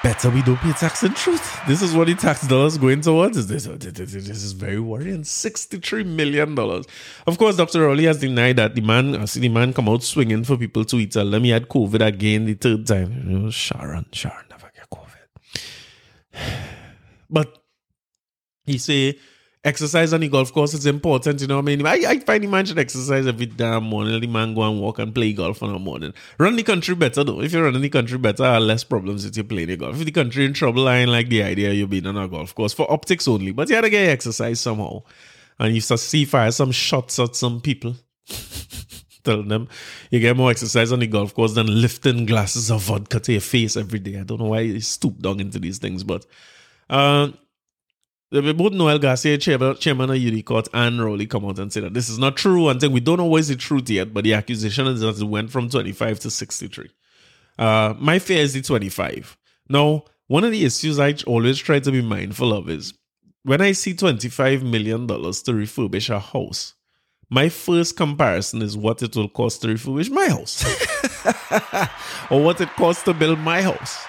better we don't pay tax in truth. This is what the tax dollars going towards. This, this, this is very worrying. $63 million. Of course, Dr. Rowley has denied that the man, I see the man come out swinging for people to eat. Tell them he had COVID again the third time. You know, Sharon, Sharon never get COVID. [SIGHS] But he say exercise on the golf course is important, you know what I mean? I, I find the man should exercise every damn morning. The man go and walk and play golf in the morning. Run the country better though. If you're running the country better, less problems if you play the golf. If the country in trouble, I ain't like the idea you being on a golf course for optics only. But you gotta get exercise somehow. And you start see fire some shots at some people. [LAUGHS] Tell them you get more exercise on the golf course than lifting glasses of vodka to your face every day. I don't know why you stoop down into these things, but uh both Noel Garcia, chairman, chairman of UDeCOTT, and Rowley come out and say that this is not true. And we don't know what is the truth yet, but the accusation is that it went from 25 to 63. Uh, my fear is the 25. Now, one of the issues I always try to be mindful of is when I see $25 million to refurbish a house, my first comparison is what it will cost to refurbish my house [LAUGHS] or what it costs to build my house.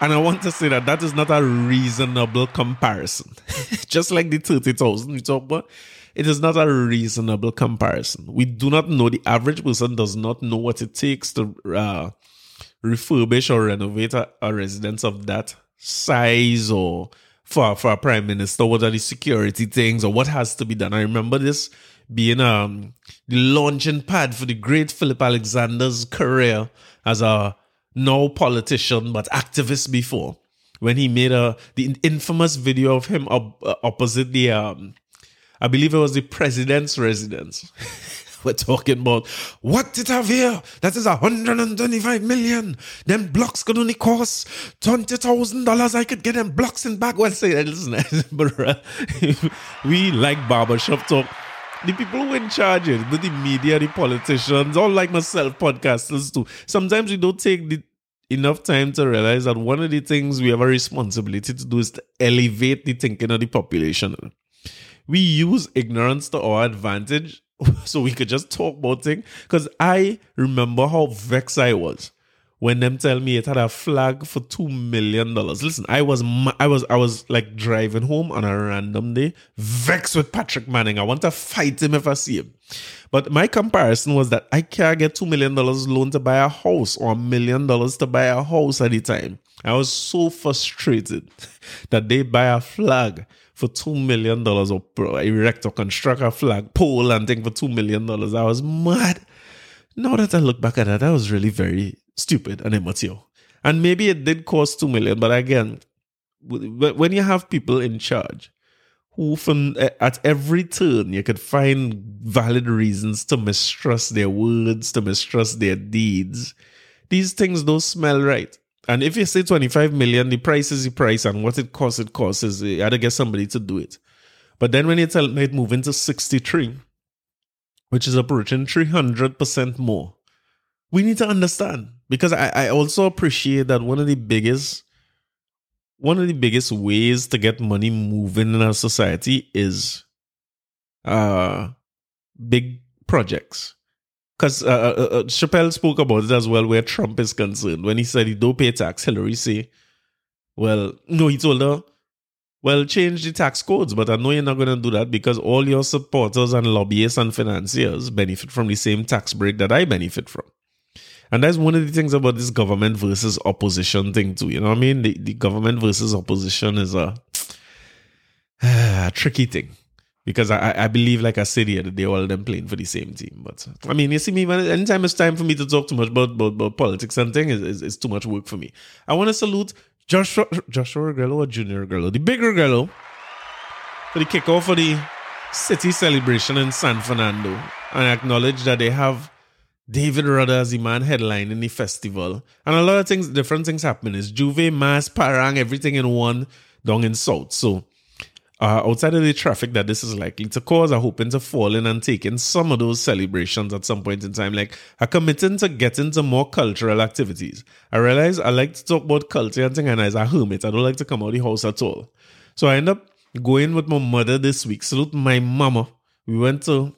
And I want to say that that is not a reasonable comparison. [LAUGHS] Just like the 30,000 we talk about, it is not a reasonable comparison. We do not know, the average person does not know what it takes to uh, refurbish or renovate a, a residence of that size or for, for a prime minister, what are the security things or what has to be done. I remember this being um, the launching pad for the great Philip Alexander's career as a no politician but activist before when he made a the infamous video of him op- uh, opposite the um I believe it was the president's residence. [LAUGHS] We're talking about what did have here? That is 125 million. Them blocks could only cost twenty thousand dollars. I could get them blocks in back. Well, say [LAUGHS] listen, [LAUGHS] but we like barbershop talk the people who in charge it, the media, the politicians, all like myself, podcasters too. Sometimes we don't take the enough time to realize that one of the things we have a responsibility to do is to elevate the thinking of the population. We use ignorance to our advantage [LAUGHS] so we could just talk about things. Because I remember how vexed I was when them tell me it had a flag for two million dollars. Listen, I was I was I was like driving home on a random day, vexed with Patrick Manning. I want to fight him if I see him. But my comparison was that I can't get two million dollars loan to buy a house or a million dollars to buy a house at the time. I was so frustrated [LAUGHS] that they buy a flag for two million dollars oh, or erect or construct a flag pole and thing for two million dollars. I was mad. Now that I look back at that, I was really very stupid and immature. And maybe it did cost two million, but again, when you have people in charge who, from at every turn, you could find valid reasons to mistrust their words, to mistrust their deeds, these things don't smell right. And if you say 25 million, the price is the price, and what it costs, it costs. Is you had to get somebody to do it. But then when you tell me it moving to 63, which is approaching 300% more, we need to understand because I, I also appreciate that one of the biggest one of the biggest ways to get money moving in our society is uh big projects. Because uh, uh, uh, Chappelle spoke about it as well where Trump is concerned. When he said he don't pay tax Hillary say well no he told her well change the tax codes but I know you're not going to do that because all your supporters and lobbyists and financiers benefit from the same tax break that I benefit from and that's one of the things about this government versus opposition thing too. You know what I mean? The, the government versus opposition is a, [SIGHS] a tricky thing. Because I, I believe, like I said here, that they all of them playing for the same team. But I mean, you see me, man, anytime it's time for me to talk too much about, about, about politics and things, it's, it's, too much work for me. I want to salute Joshua, Joshua Regrello or Junia Regrello, the bigger Regrello, for the kickoff for the city celebration in San Fernando. And acknowledge that they have David Rudder as the man headlining the festival. And a lot of things, different things happen. It's J'ouvert, Mass, Parang, everything in one down in South. So uh, outside of the traffic that this is likely to cause, I'm hoping to fall in and take in some of those celebrations at some point in time. Like I'm committing to get into more cultural activities. I realize I like to talk about culture and things, and as a hermit, I don't like to come out of the house at all. So I end up going with my mother this week. Salute my mama. We went to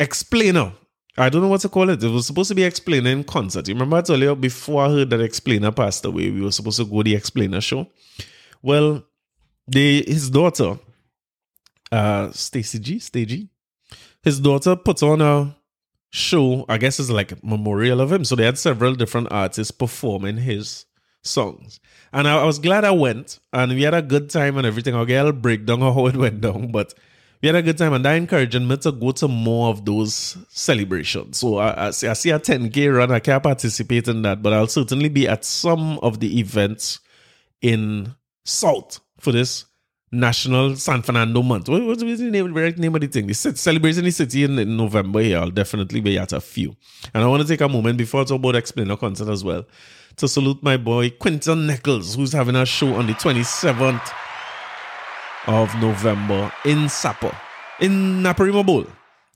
Explainer I don't know what to call it. It was supposed to be explaining concert. You remember I told you before I heard that explainer passed away, we were supposed to go the explainer show. Well, the his daughter, uh Stacy G, Stagey, his daughter put on a show, I guess it's like a memorial of him. So they had several different artists performing his songs. And I, I was glad I went and we had a good time and everything. I'll get a breakdown of [LAUGHS] how it went down, but we had a good time and that encouraged me to go to more of those celebrations. So I, I, see, I see a 10K run, I can't participate in that, but I'll certainly be at some of the events in South for this National San Fernando month. What, what's the name, right name of the thing? The celebrating the city in, in, November here. I'll definitely be at a few. And I want to take a moment before I talk about Explainer concert as well to salute my boy Quinton Nichols, who's having a show on the 27th of November in Sapa, in Naparima Bowl.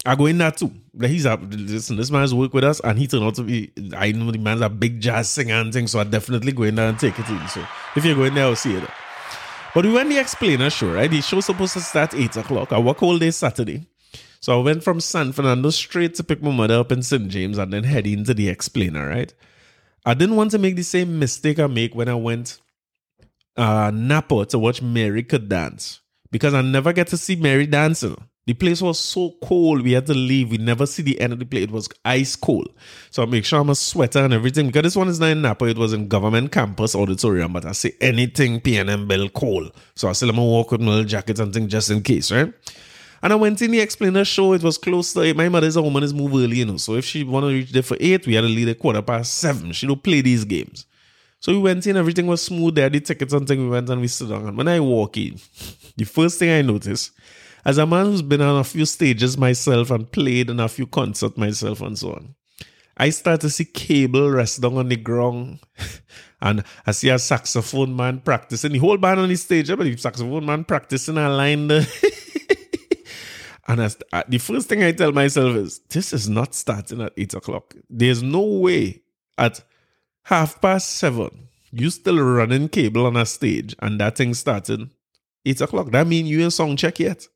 I go in there too. He's a listen, this man's work with us and he turned out to be I know the man's a big jazz singer and thing, so I definitely go in there and take it in. So if you go in there, I'll see it. But we went the explainer show, right? The show's supposed to start 8 o'clock. I work all day Saturday. So I went from San Fernando straight to pick my mother up in St. James and then head into the explainer, right? I didn't want to make the same mistake I make when I went uh, Napa to watch Mary could dance because I never get to see Mary dancing. The place was so cold, we had to leave. We never see the end of the place. It was ice cold. So I make sure I'm a sweater and everything. Because this one is not in Napa, it was in government campus auditorium. But I say anything PNM Bell cold. So I still am a walk with my little jacket and thing just in case, right? And I went in the explainer show. It was close to eight. My mother's a woman is move early, you know. So if she want to reach there for eight, we had to leave at quarter past seven. She don't play these games. So we went in, everything was smooth there. The tickets and thing, we went and we stood down. And when I walk in, the first thing I noticed as a man who's been on a few stages myself and played in a few concerts myself and so on, I start to see cable rest down on the ground. [LAUGHS] and I see a saxophone man practicing. The whole band on the stage, but the saxophone man practicing a line there. [LAUGHS] and I, I, the first thing I tell myself is, this is not starting at 8 o'clock. There's no way at half past 7, you still running cable on a stage and that thing starting 8 o'clock. That mean you in song check yet.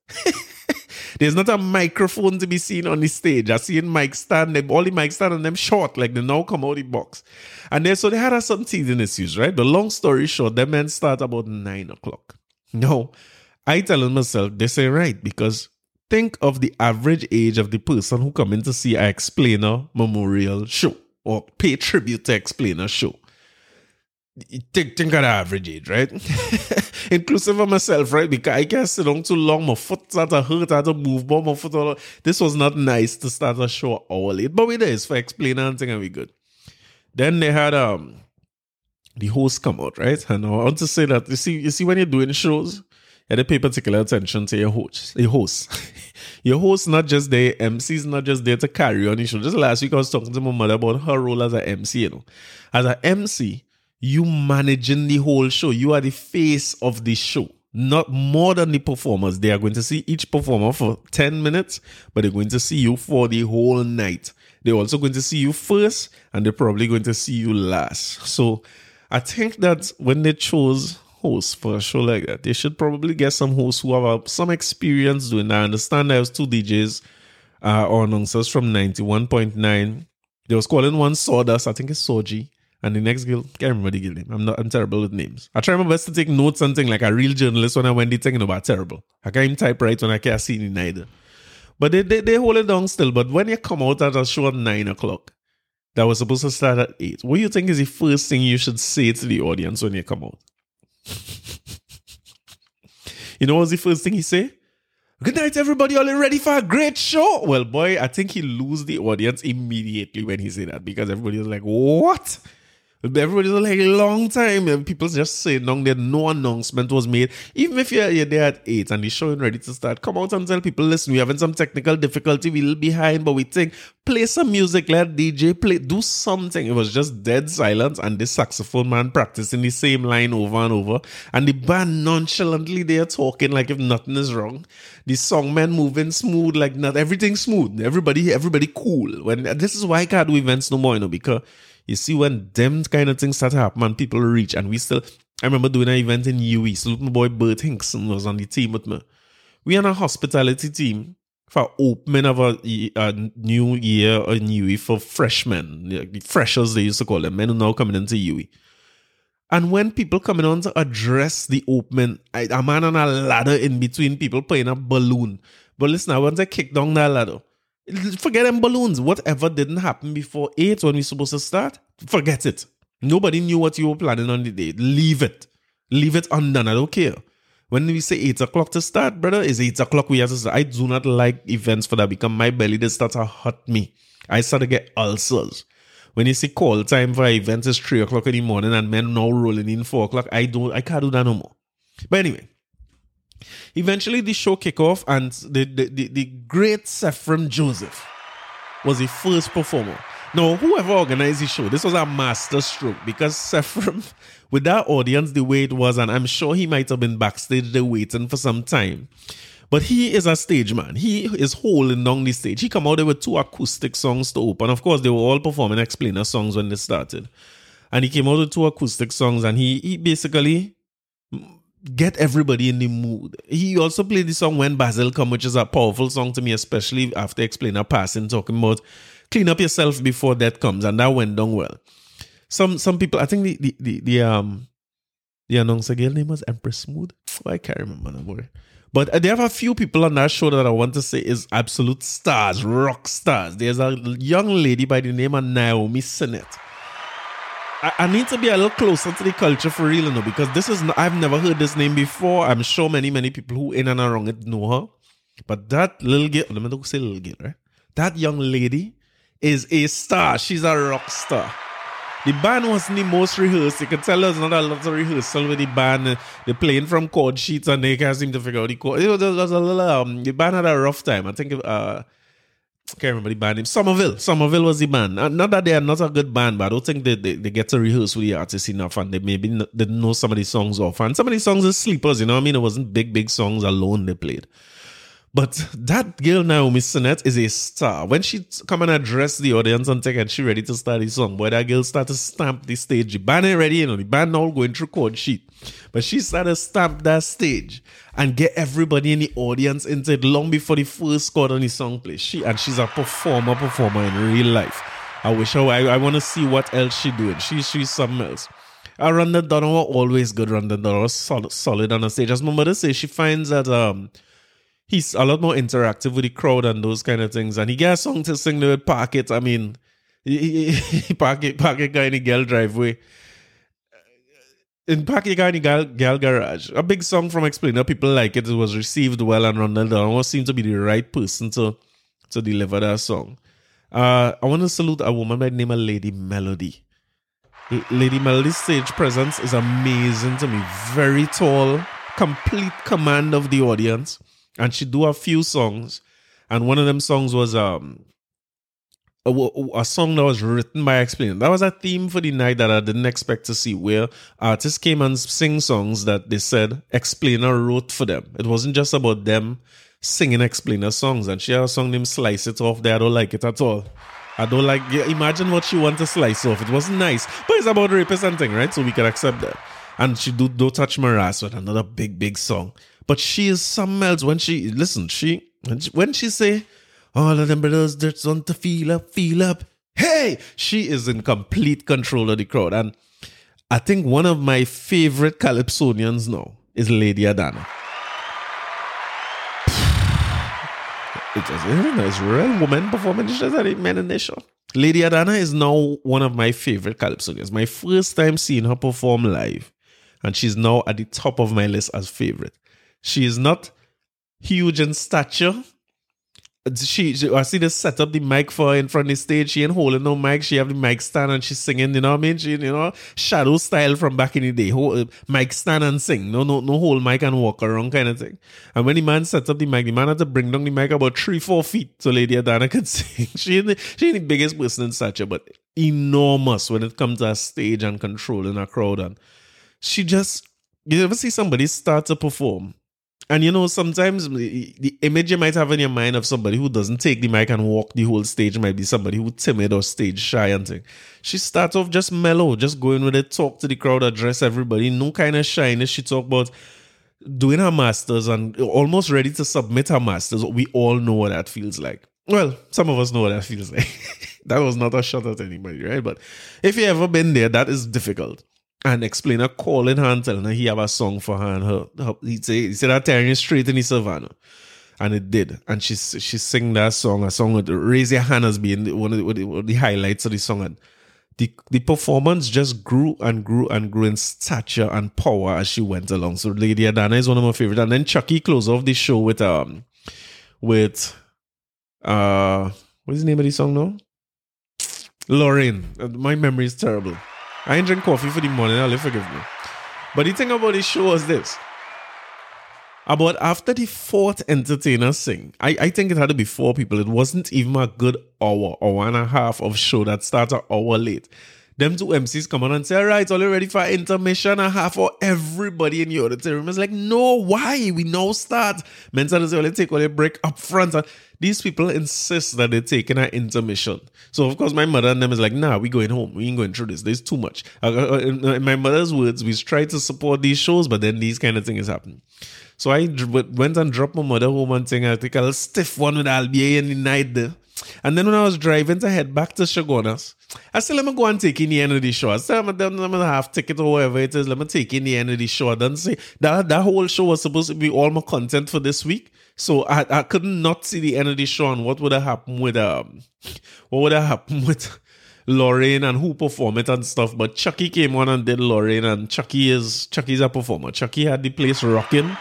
[LAUGHS] There's not a microphone to be seen on the stage. I see in mic stand, them, all the mic stand on them short, like they now come out the box. And then so they had some teething issues, right? But long story short, them men start about 9 o'clock. No, I telling myself, this ain't right because think of the average age of the person who come in to see a explainer memorial show or pay tribute to explainer show think, think of the average age, right? [LAUGHS] Inclusive of myself, right? Because I can't sit down too long. My foot started hurt. I had to move but my foot. All, this was not nice to start a show hour late, but we did for explaining and thing and we good. Then they had um the host come out, right? And I want to say that you see, you see when you're doing shows, have to pay particular attention to your host. Your host. [LAUGHS] your host not just there, MC is not just there to carry on show. Just last week I was talking to my mother about her role as an MC, you know. As an MC, you managing the whole show. You are the face of the show. Not more than the performers. They are going to see each performer for 10 minutes, but they're going to see you for the whole night. They're also going to see you first, and they're probably going to see you last. So I think that when they chose hosts for a show like that, they should probably get some hosts who have uh, some experience doing that. I understand there was two DJs uh, or announcers from 91.9. They was calling one Sawdust, I think it's Soji and the next girl, can't remember the girl name. I'm not I'm terrible with names. I try my best to take notes and thing like a real journalist when I went thinking about terrible. I can't even type right when I can't see it neither. But they, they they hold it down still. But when you come out at a show at nine o'clock, that was supposed to start at eight. What do you think is the first thing you should say to the audience when you come out? [LAUGHS] you know what's the first thing he say? Good night, everybody. All ready for a great show? Well, boy, I think he lose the audience immediately when he say that because everybody was like, "What?" Everybody's like a long time. And people just saying long there, no announcement was made. Even if you're, you're there at 8 and the show is ready to start, come out and tell people, listen, we're having some technical difficulty, we're a little behind, but we think, play some music, let DJ play, do something. It was just dead silence and this saxophone man practicing the same line over and over. And the band nonchalantly there talking like if nothing is wrong. The song man moving smooth, like not everything smooth. Everybody, everybody cool. When this is why I can't do events no more, you know, because you see, when them kind of things start to happen and people reach, and we still, I remember doing an event in UE. So my boy Bert Hinkson was on the team with me. We had a hospitality team for opening of a, a new year in UE for freshmen, the freshers they used to call them, men who now coming into UE. And when people coming on to address the opening, I, a man on a ladder in between people playing a balloon. But listen, I want to kick down that ladder. Forget them balloons. Whatever didn't happen before 8 when we supposed to start, forget it. Nobody knew what you were planning on the day. Leave it. Leave it undone. I don't care. When we say 8 o'clock to start, brother, is 8 o'clock we have to start. I do not like events for that because my belly they start to hurt me. I start to get ulcers. When you see call time for events is 3 o'clock in the morning and men now rolling in 4 o'clock, I don't I can't do that no more. But anyway, Eventually, the show kick off, and the, the, the, the great Sephram Joseph was the first performer. Now, whoever organized the show, this was a master stroke because Sephram, [LAUGHS] with that audience the way it was, and I'm sure he might have been backstage there waiting for some time. But he is a stage man. He is holding down the stage. He come out there with two acoustic songs to open. Of course, they were all performing explainer songs when they started. And he came out with two acoustic songs and he, he basically get everybody in the mood. He also played the song When Basil Come, which is a powerful song to me, especially after explaining a passing, talking about clean up yourself before death comes, and that went down well. some some people. I think the the the, the um the announcer girl name was Empress Smooth. Oh, I can't remember no more. But uh, they have a few people on that show that I want to say is absolute stars, rock stars. There's a young lady by the name of Naomi Sinnett. I, I need to be a little closer to the culture for real, you know, because this is not, I've never heard this name before. I'm sure many many people who in and around it know her, but that little girl, let me not say little girl, right? That young lady is a star. She's a rock star. The band wasn't the most rehearsed. You can tell there's not a lot of rehearsal with the band. They're playing from chord sheets and they can't seem to figure out the chord. It was, it was a little, um, the band had a rough time. I think, uh, can't remember the band name. Somerville. Somerville was the band. Uh, Not that they are not a good band, but I don't think they, they, they get to rehearse with the artists enough and they maybe didn't know some of these songs off. And some of these songs are sleepers, you know what I mean? It wasn't big, big songs alone they played. But that girl Naomi Sinnett is a star. When she come and address the audience and take and she ready to start the song, boy, that girl start to stamp the stage. The band ain't ready, you know, the band all going through chord sheet. But she started to stamp that stage and get everybody in the audience into it long before the first chord on the song plays. She and she's a performer, performer in real life. I wish her I, I want to see what else she doing. She she's something else. Uh, Rhonda were always good. Rhonda was solid, solid on the stage. As my mother says, she finds that um he's a lot more interactive with the crowd and those kind of things. And he got a song to sing with Park It. I mean, he, he, [LAUGHS] guy in the girl driveway. In Park It guy in the girl, girl garage. A big song from Explainer. People like it. It was received well and Ronald Donner seemed to be the right person to, to deliver that song. Uh, I want to salute a woman by the name of Lady Melody. Lady Melody's stage presence is amazing to me. Very tall, complete command of the audience and she do a few songs and one of them songs was um a, a song that was written by explainer that was a theme for the night that i didn't expect to see where artists came and sing songs that they said explainer wrote for them it wasn't just about them singing explainer songs and she had a song named slice it off there i don't like it at all I don't like. Yeah, imagine what she want to slice off. It wasn't nice, but it's about representing, right? So we can accept that. And she do "Don't Touch My Ass" with another big, big song. But she is something else when she listen. She when she, when she say, "All of them brothers just want to feel up, feel up." Hey, she is in complete control of the crowd, and I think one of my favorite calypsonians now is Lady Adana. [SIGHS] It is a Israel woman performing just as a man in the show. Lady Adana is now one of my favorite calypsonians. My first time seeing her perform live, and she's now at the top of my list as favorite. She is not huge in stature. She, she I see this set up the mic for in front of the stage. She ain't holding no mic. She have the mic stand and she's singing. You know what I mean? She, you know, shadow style from back in the day. Hold, uh, mic stand and sing. No, no, no hold mic and walk around kind of thing. And when the man sets up the mic, the man had to bring down the mic about three, four feet so Lady Adana [LAUGHS] could sing. She ain't the, she ain't the biggest person in stature, but enormous when it comes to a stage and controlling a crowd. And she just, you ever see somebody start to perform and you know, sometimes the image you might have in your mind of somebody who doesn't take the mic and walk the whole stage might be somebody who timid or stage shy and thing. She starts off just mellow, just going with it, talk to the crowd, address everybody, no kind of shyness. She talk about doing her masters and almost ready to submit her masters. We all know what that feels like. Well, some of us know what that feels like. [LAUGHS] that was not a shot at anybody, right? But if you ever been there, that is difficult and explainer calling her and telling her he have a song for her and her, her he say he said that tearing straight in the savannah. And it did. And she she sing that song, a song with Raise Your Hand as being one of the, one of the, highlights of the song. And the the performance just grew and grew and grew in stature and power as she went along. So Lady Adana is one of my favorite. And then Chucky closed off the show with um with uh what's the name of the song now? Lorraine. Uh, My memory is terrible. I ain't drink coffee for the morning, I'll forgive me. But the thing about this show was this. About after the fourth entertainer sing, I, I think it had to be four people. It wasn't even a good hour one and a half of show that started hour late. Them two MCs come on and say, all right, it's you ready for intermission and half for everybody in the auditorium. It's like, no, why? We now start. Men said, say, well, take all your break up front. And these people insist that they're taking an intermission. So, of course, my mother and them is like, nah, we going home. We ain't going through this. There's too much. In, my mother's words, we try to support these shows, but then these kind of things happen. So I went and dropped my mother home and thing. I think I'll stiff one with Albier in the night there. And then when I was driving to head back to Chaguanas, I said, let me go and take in the end of the show. I said, I'm gonna have ticket or whatever it is. Let me take in the end of the show. I didn't say that that whole show was supposed to be all my content for this week. So I, I could not see the end of the show and what would have happened with um what would have happened [LAUGHS] with Lorraine and who performed it and stuff. But Chucky came on and did Lorraine and Chucky is Chucky's a performer. Chucky had the place rocking.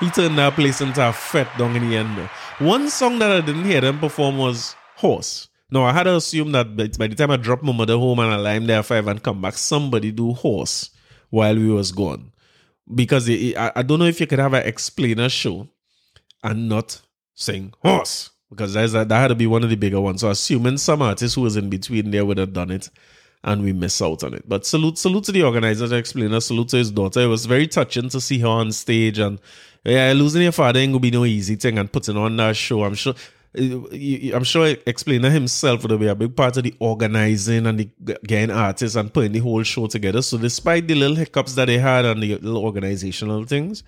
He turned that place into a fete down in the end. One song that I didn't hear them perform was Horse. No, I had to assume that by the time I dropped my mother home and I lime there five and come back, somebody do horse while we was gone. Because it, I, I don't know if you could have an explainer show and not sing horse. Because that had to be one of the bigger ones. So assuming some artist who was in between there would have done it and we miss out on it. But salute salute to the organizer, the explainer, salute to his daughter. It was very touching to see her on stage and yeah, losing your father ain't gonna be no easy thing and putting on that show. I'm sure I'm sure explainer himself would be a big part of the organizing and the getting artists and putting the whole show together. So despite the little hiccups that they had and the little organizational things,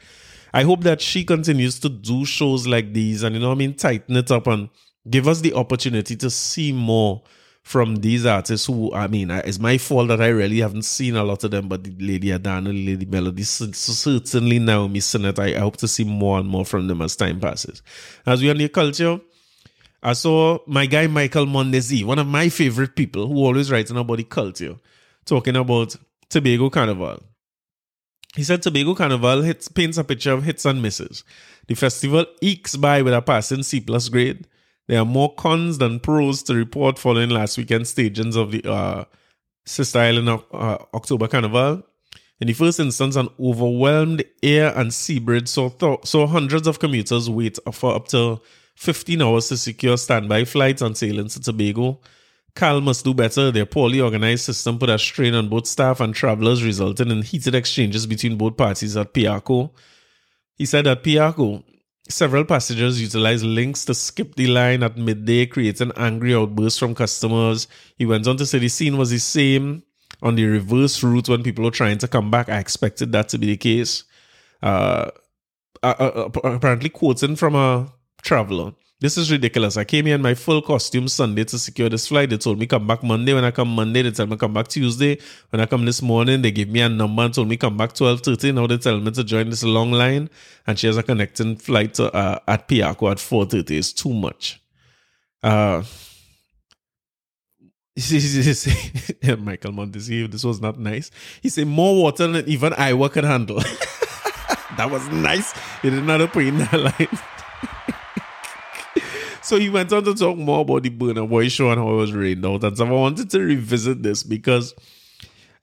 I hope that she continues to do shows like these and you know I mean tighten it up and give us the opportunity to see more from these artists who I mean it's my fault that I really haven't seen a lot of them, but the Lady Adana, Lady Melody, certainly now me it. I hope to see more and more from them as time passes. As we on the culture, I saw my guy Michael Mondezie, one of my favorite people who always writing about the culture, talking about Tobago Carnival. He said Tobago Carnival hits, paints a picture of hits and misses. The festival ekes by with a passing C plus grade. There are more cons than pros to report following last weekend's stagings of the uh, Sister Island uh, October Carnival. In the first instance, an overwhelmed air and sea bridge saw, th- saw hundreds of commuters wait for up to 15 hours to secure standby flights on sailing to Tobago. CAL must do better. Their poorly organized system put a strain on both staff and travelers, resulting in heated exchanges between both parties at Piarco. He said at Piarco, several passengers utilized links to skip the line at midday, creating angry outbursts from customers. He went on to say the scene was the same on the reverse route when people were trying to come back. I expected that to be the case. Uh, uh, uh apparently, quoting from a traveler. This is ridiculous. I came here in my full costume Sunday to secure this flight. They told me come back Monday. When I come Monday, they tell me come back Tuesday. When I come this morning, they give me a number and told me come back 12.30. Now they tell me to join this long line. And she has a connecting flight to, uh, at Piarco at 4.30. It's too much. Uh, [LAUGHS] [LAUGHS] Michael Mondezie, this was not nice. He said more water than even I could handle. [LAUGHS] that was nice. He did not put in that line. So he went on to talk more about the Burna Boy show and how it was rained out and stuff. I wanted to revisit this because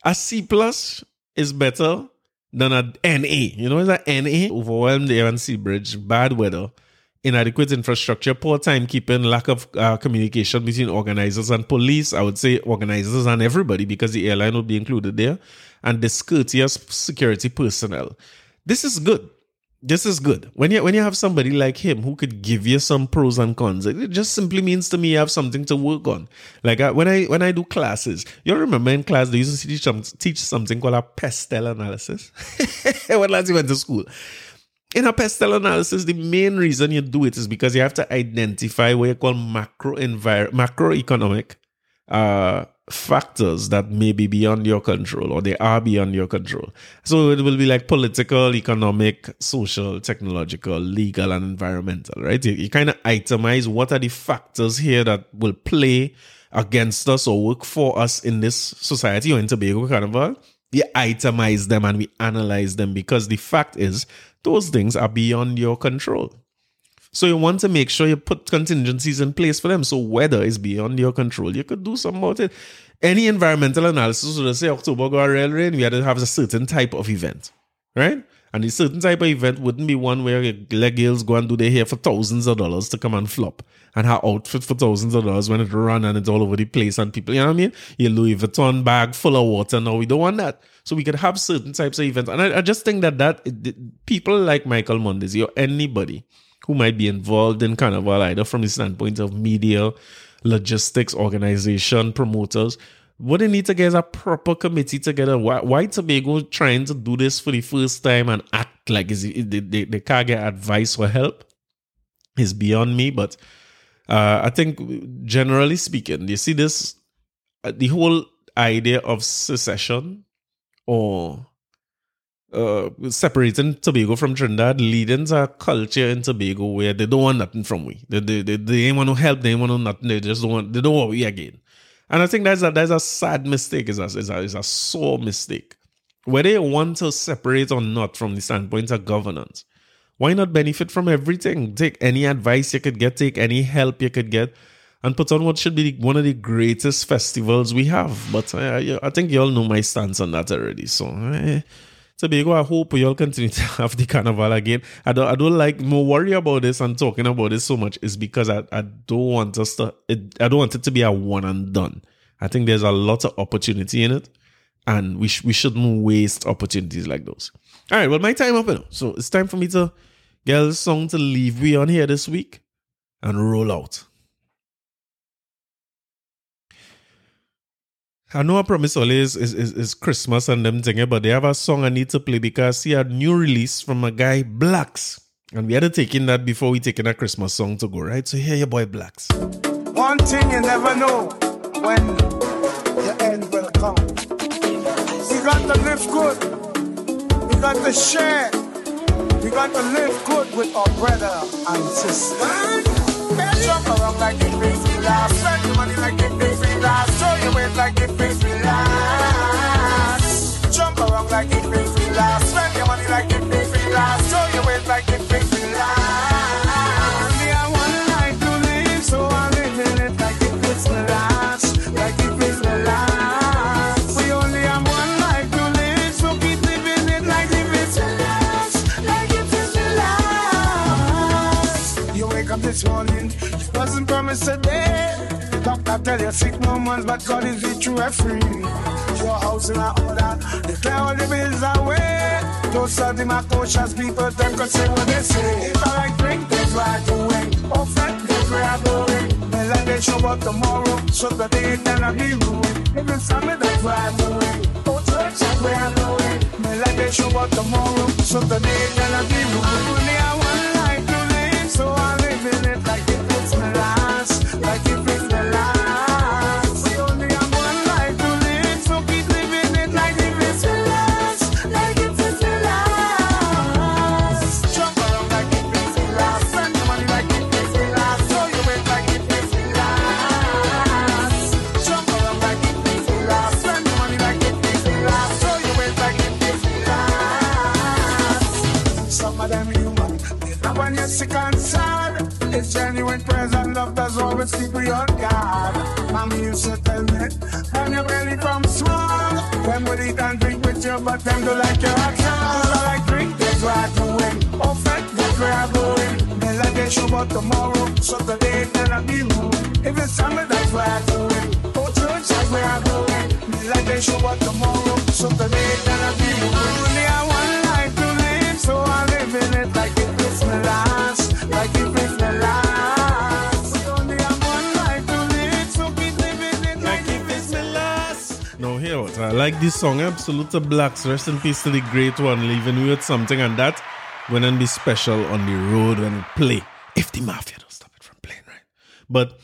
a C plus is better than a NA. You know, it's a NA, overwhelmed and sea bridge, bad weather, inadequate infrastructure, poor timekeeping, lack of uh, communication between organizers and police. I would say organizers and everybody because the airline would be included there, and discourteous security personnel. This is good this is good. When you when you have somebody like him who could give you some pros and cons, it just simply means to me you have something to work on. Like I, when I when I do classes, you remember in class they used to teach teach something called a pestel analysis. [LAUGHS] when lads went to school. In a pestel analysis, the main reason you do it is because you have to identify what you call macro envir- macroeconomic uh, factors that may be beyond your control or they are beyond your control. So it will be like political, economic, social, technological, legal, and environmental, right? You, you kind of itemize what are the factors here that will play against us or work for us in this society or in Tobago Carnival. We itemize them and we analyze them because the fact is those things are beyond your control. So you want to make sure you put contingencies in place for them. So weather is beyond your control. You could do something about it. Any environmental analysis would say October go rail rain, we had to have a certain type of event, right? And a certain type of event wouldn't be one where leg girls go and do their hair for thousands of dollars to come and flop and her outfit for thousands of dollars when it run and it's all over the place and people, you know what I mean? Your Louis Vuitton bag full of water. No, we don't want that. So we could have certain types of events. And I, I just think that that it, people like Michael Mondezie or anybody who might be involved in Carnival, either from the standpoint of media, logistics, organization, promoters. What they need to get is a proper committee together. Why, why Tobago trying to do this for the first time and act like is they, they, they can't get advice or help is beyond me. But Uh, I think, generally speaking, you see this, uh, the whole idea of secession or uh, separating Tobago from Trinidad leading to a culture in Tobago where they don't want nothing from we. They, they, they, they ain't want to help, they ain't want to nothing, they just don't want, they don't want we again. And I think that's a, that's a sad mistake, it's a, it's a, it's a sore mistake. Whether you want to separate or not from the standpoint of governance, why not benefit from everything? Take any advice you could get, take any help you could get, and put on what should be one of the greatest festivals we have. But I, I think you all know my stance on that already. So, eh, Tobago, I hope you all continue to have the carnival again. I don't, I don't like more worry about this and talking about this so much is because I, I don't want us to, it, I don't want it to be a one and done. I think there's a lot of opportunity in it, and we sh- we shouldn't waste opportunities like those. All right, well, my time up, know, so it's time for me to get a song to leave we on here this week and roll out. I know I promise always is, is, is Christmas and them thing, but they have a song I need to play because see a new release from a guy Blaxx. And we had to take in that before we taking a Christmas song to go, right? So here your boy Blaxx. One thing you never know when your end will come. We got to live good. We got to share. We got to live good with our brother and sister. Jump around like it brings Spend your money like last. Your like last. Jump around like last. Spend your money like last. Your like. Only I one life to live, so I'm living it like it last. Like it last. We only have one life to live, so keep living it like it last. Like it last. You wake up this morning, you wasn't promised a day. Doctor tell you sick no months, but God is the true and free. Your house in order, declare all the bills away. Those are the my cautious people, them can say what they say. If I like drink, that's what I'm doing. Where I'm going. Well, like they show up tomorrow, so they ain't gonna be ruined. If it's summer, that's what I'm doing. Oh, church, that's where I'm going. Like they show up tomorrow, so they ain't gonna be ruined. Only I one life to live, so I'm living it like it fits me last. Like It's genuine praise and love that's always keep you on guard. Mommy used to tell me, when you're belly from small, when we eat and drink with you, but them do like your action. I like drink, that's what I'm doing. Oh, fat, that's where I'm going. They like they show up tomorrow, so today then I'll be moving. If it's summer, that's what I'm doing. Oh, church, that's where I'm going. They like they show up tomorrow, so today then I'll be moving. Only I one life to live, so I'm living it like it fits me last, like it I like this song, Absolute Blaxx. Rest in peace to the great one, leaving me with something, and that and be special on the road when it play. If the mafia don't stop it from playing, right? But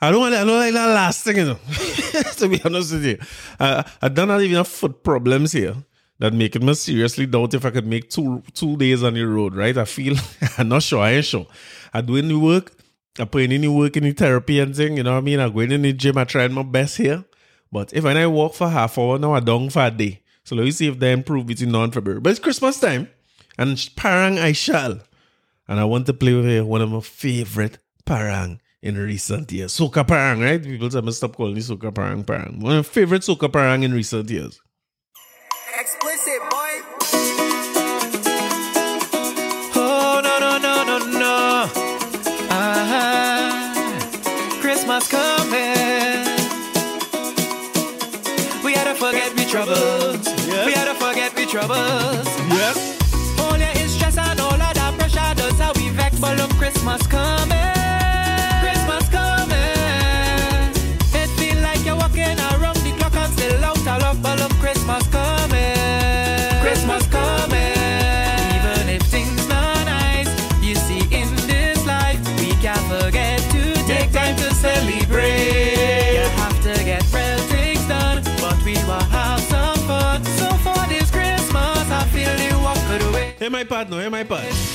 I don't I don't like that last thing, you know. [LAUGHS] to be honest with you. Uh, I don't have even foot problems here that make it me seriously doubt if I could make two two days on the road, right? I feel [LAUGHS] I'm not sure, I ain't sure. I doing the work, I putting in the work in the therapy and thing, you know what I mean? I going in the gym, I trying my best here. But if when I walk for half hour now, I down for a day. So let me see if they improve between now and February. But it's Christmas time, and parang I shall. And I want to play with uh, one of my favorite parang in recent years. Soca parang, right? People I must stop calling it soca parang parang. One of my favorite soca parang in recent years. Christmas coming, Christmas coming. It like you're walking around the clock and still love, but love Christmas coming, Christmas coming. Even if things nice, you see in this life we can't forget to take time to celebrate. You have to get things done, but we. So for this Christmas, I feel you away. Hey, my partner, hey, my partner.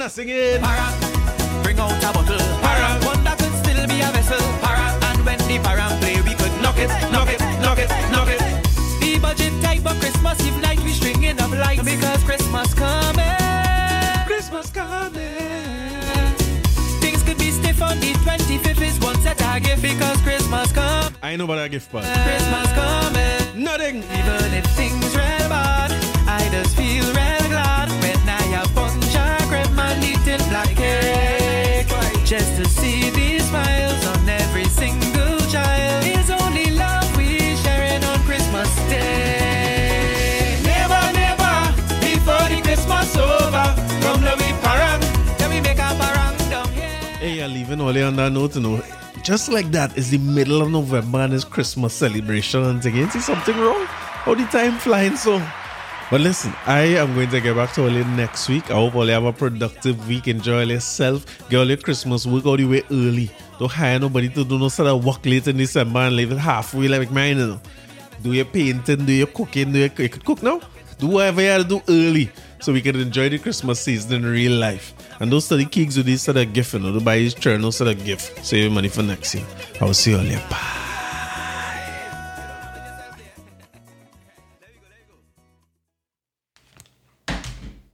More than I singing. parang, bring out a bottle, parang, one that could still be a vessel, parang, and when the parang play, we could knock it, knock it, knock it, knock it. The budget type of Christmas Eve night, we stringing up lights because Christmas coming. Christmas coming. Things could be stiff on the 25th is one set I give because Christmas come, I know about that gift part. Christmas coming. Nothing. Even if things real bad, I just feel real you're leaving all on that note, you know. Just like that, it's the middle of November and it's Christmas celebration and. Ain't see something wrong? How the time flying so? But listen, I am going to get back to you next week. I hope you have a productive week. Enjoy yourself. Get all your Christmas work out the way early. Don't hire nobody to do no sort of work late in December and leave it halfway like mine. You know. Do your painting, do your cooking, do your, you cook now. Do whatever you have to do early so we can enjoy the Christmas season in real life. And those study kids with this sort of gift, you know, to buy his journal sort of gift. Save money for next year. I will see you all later. Bye.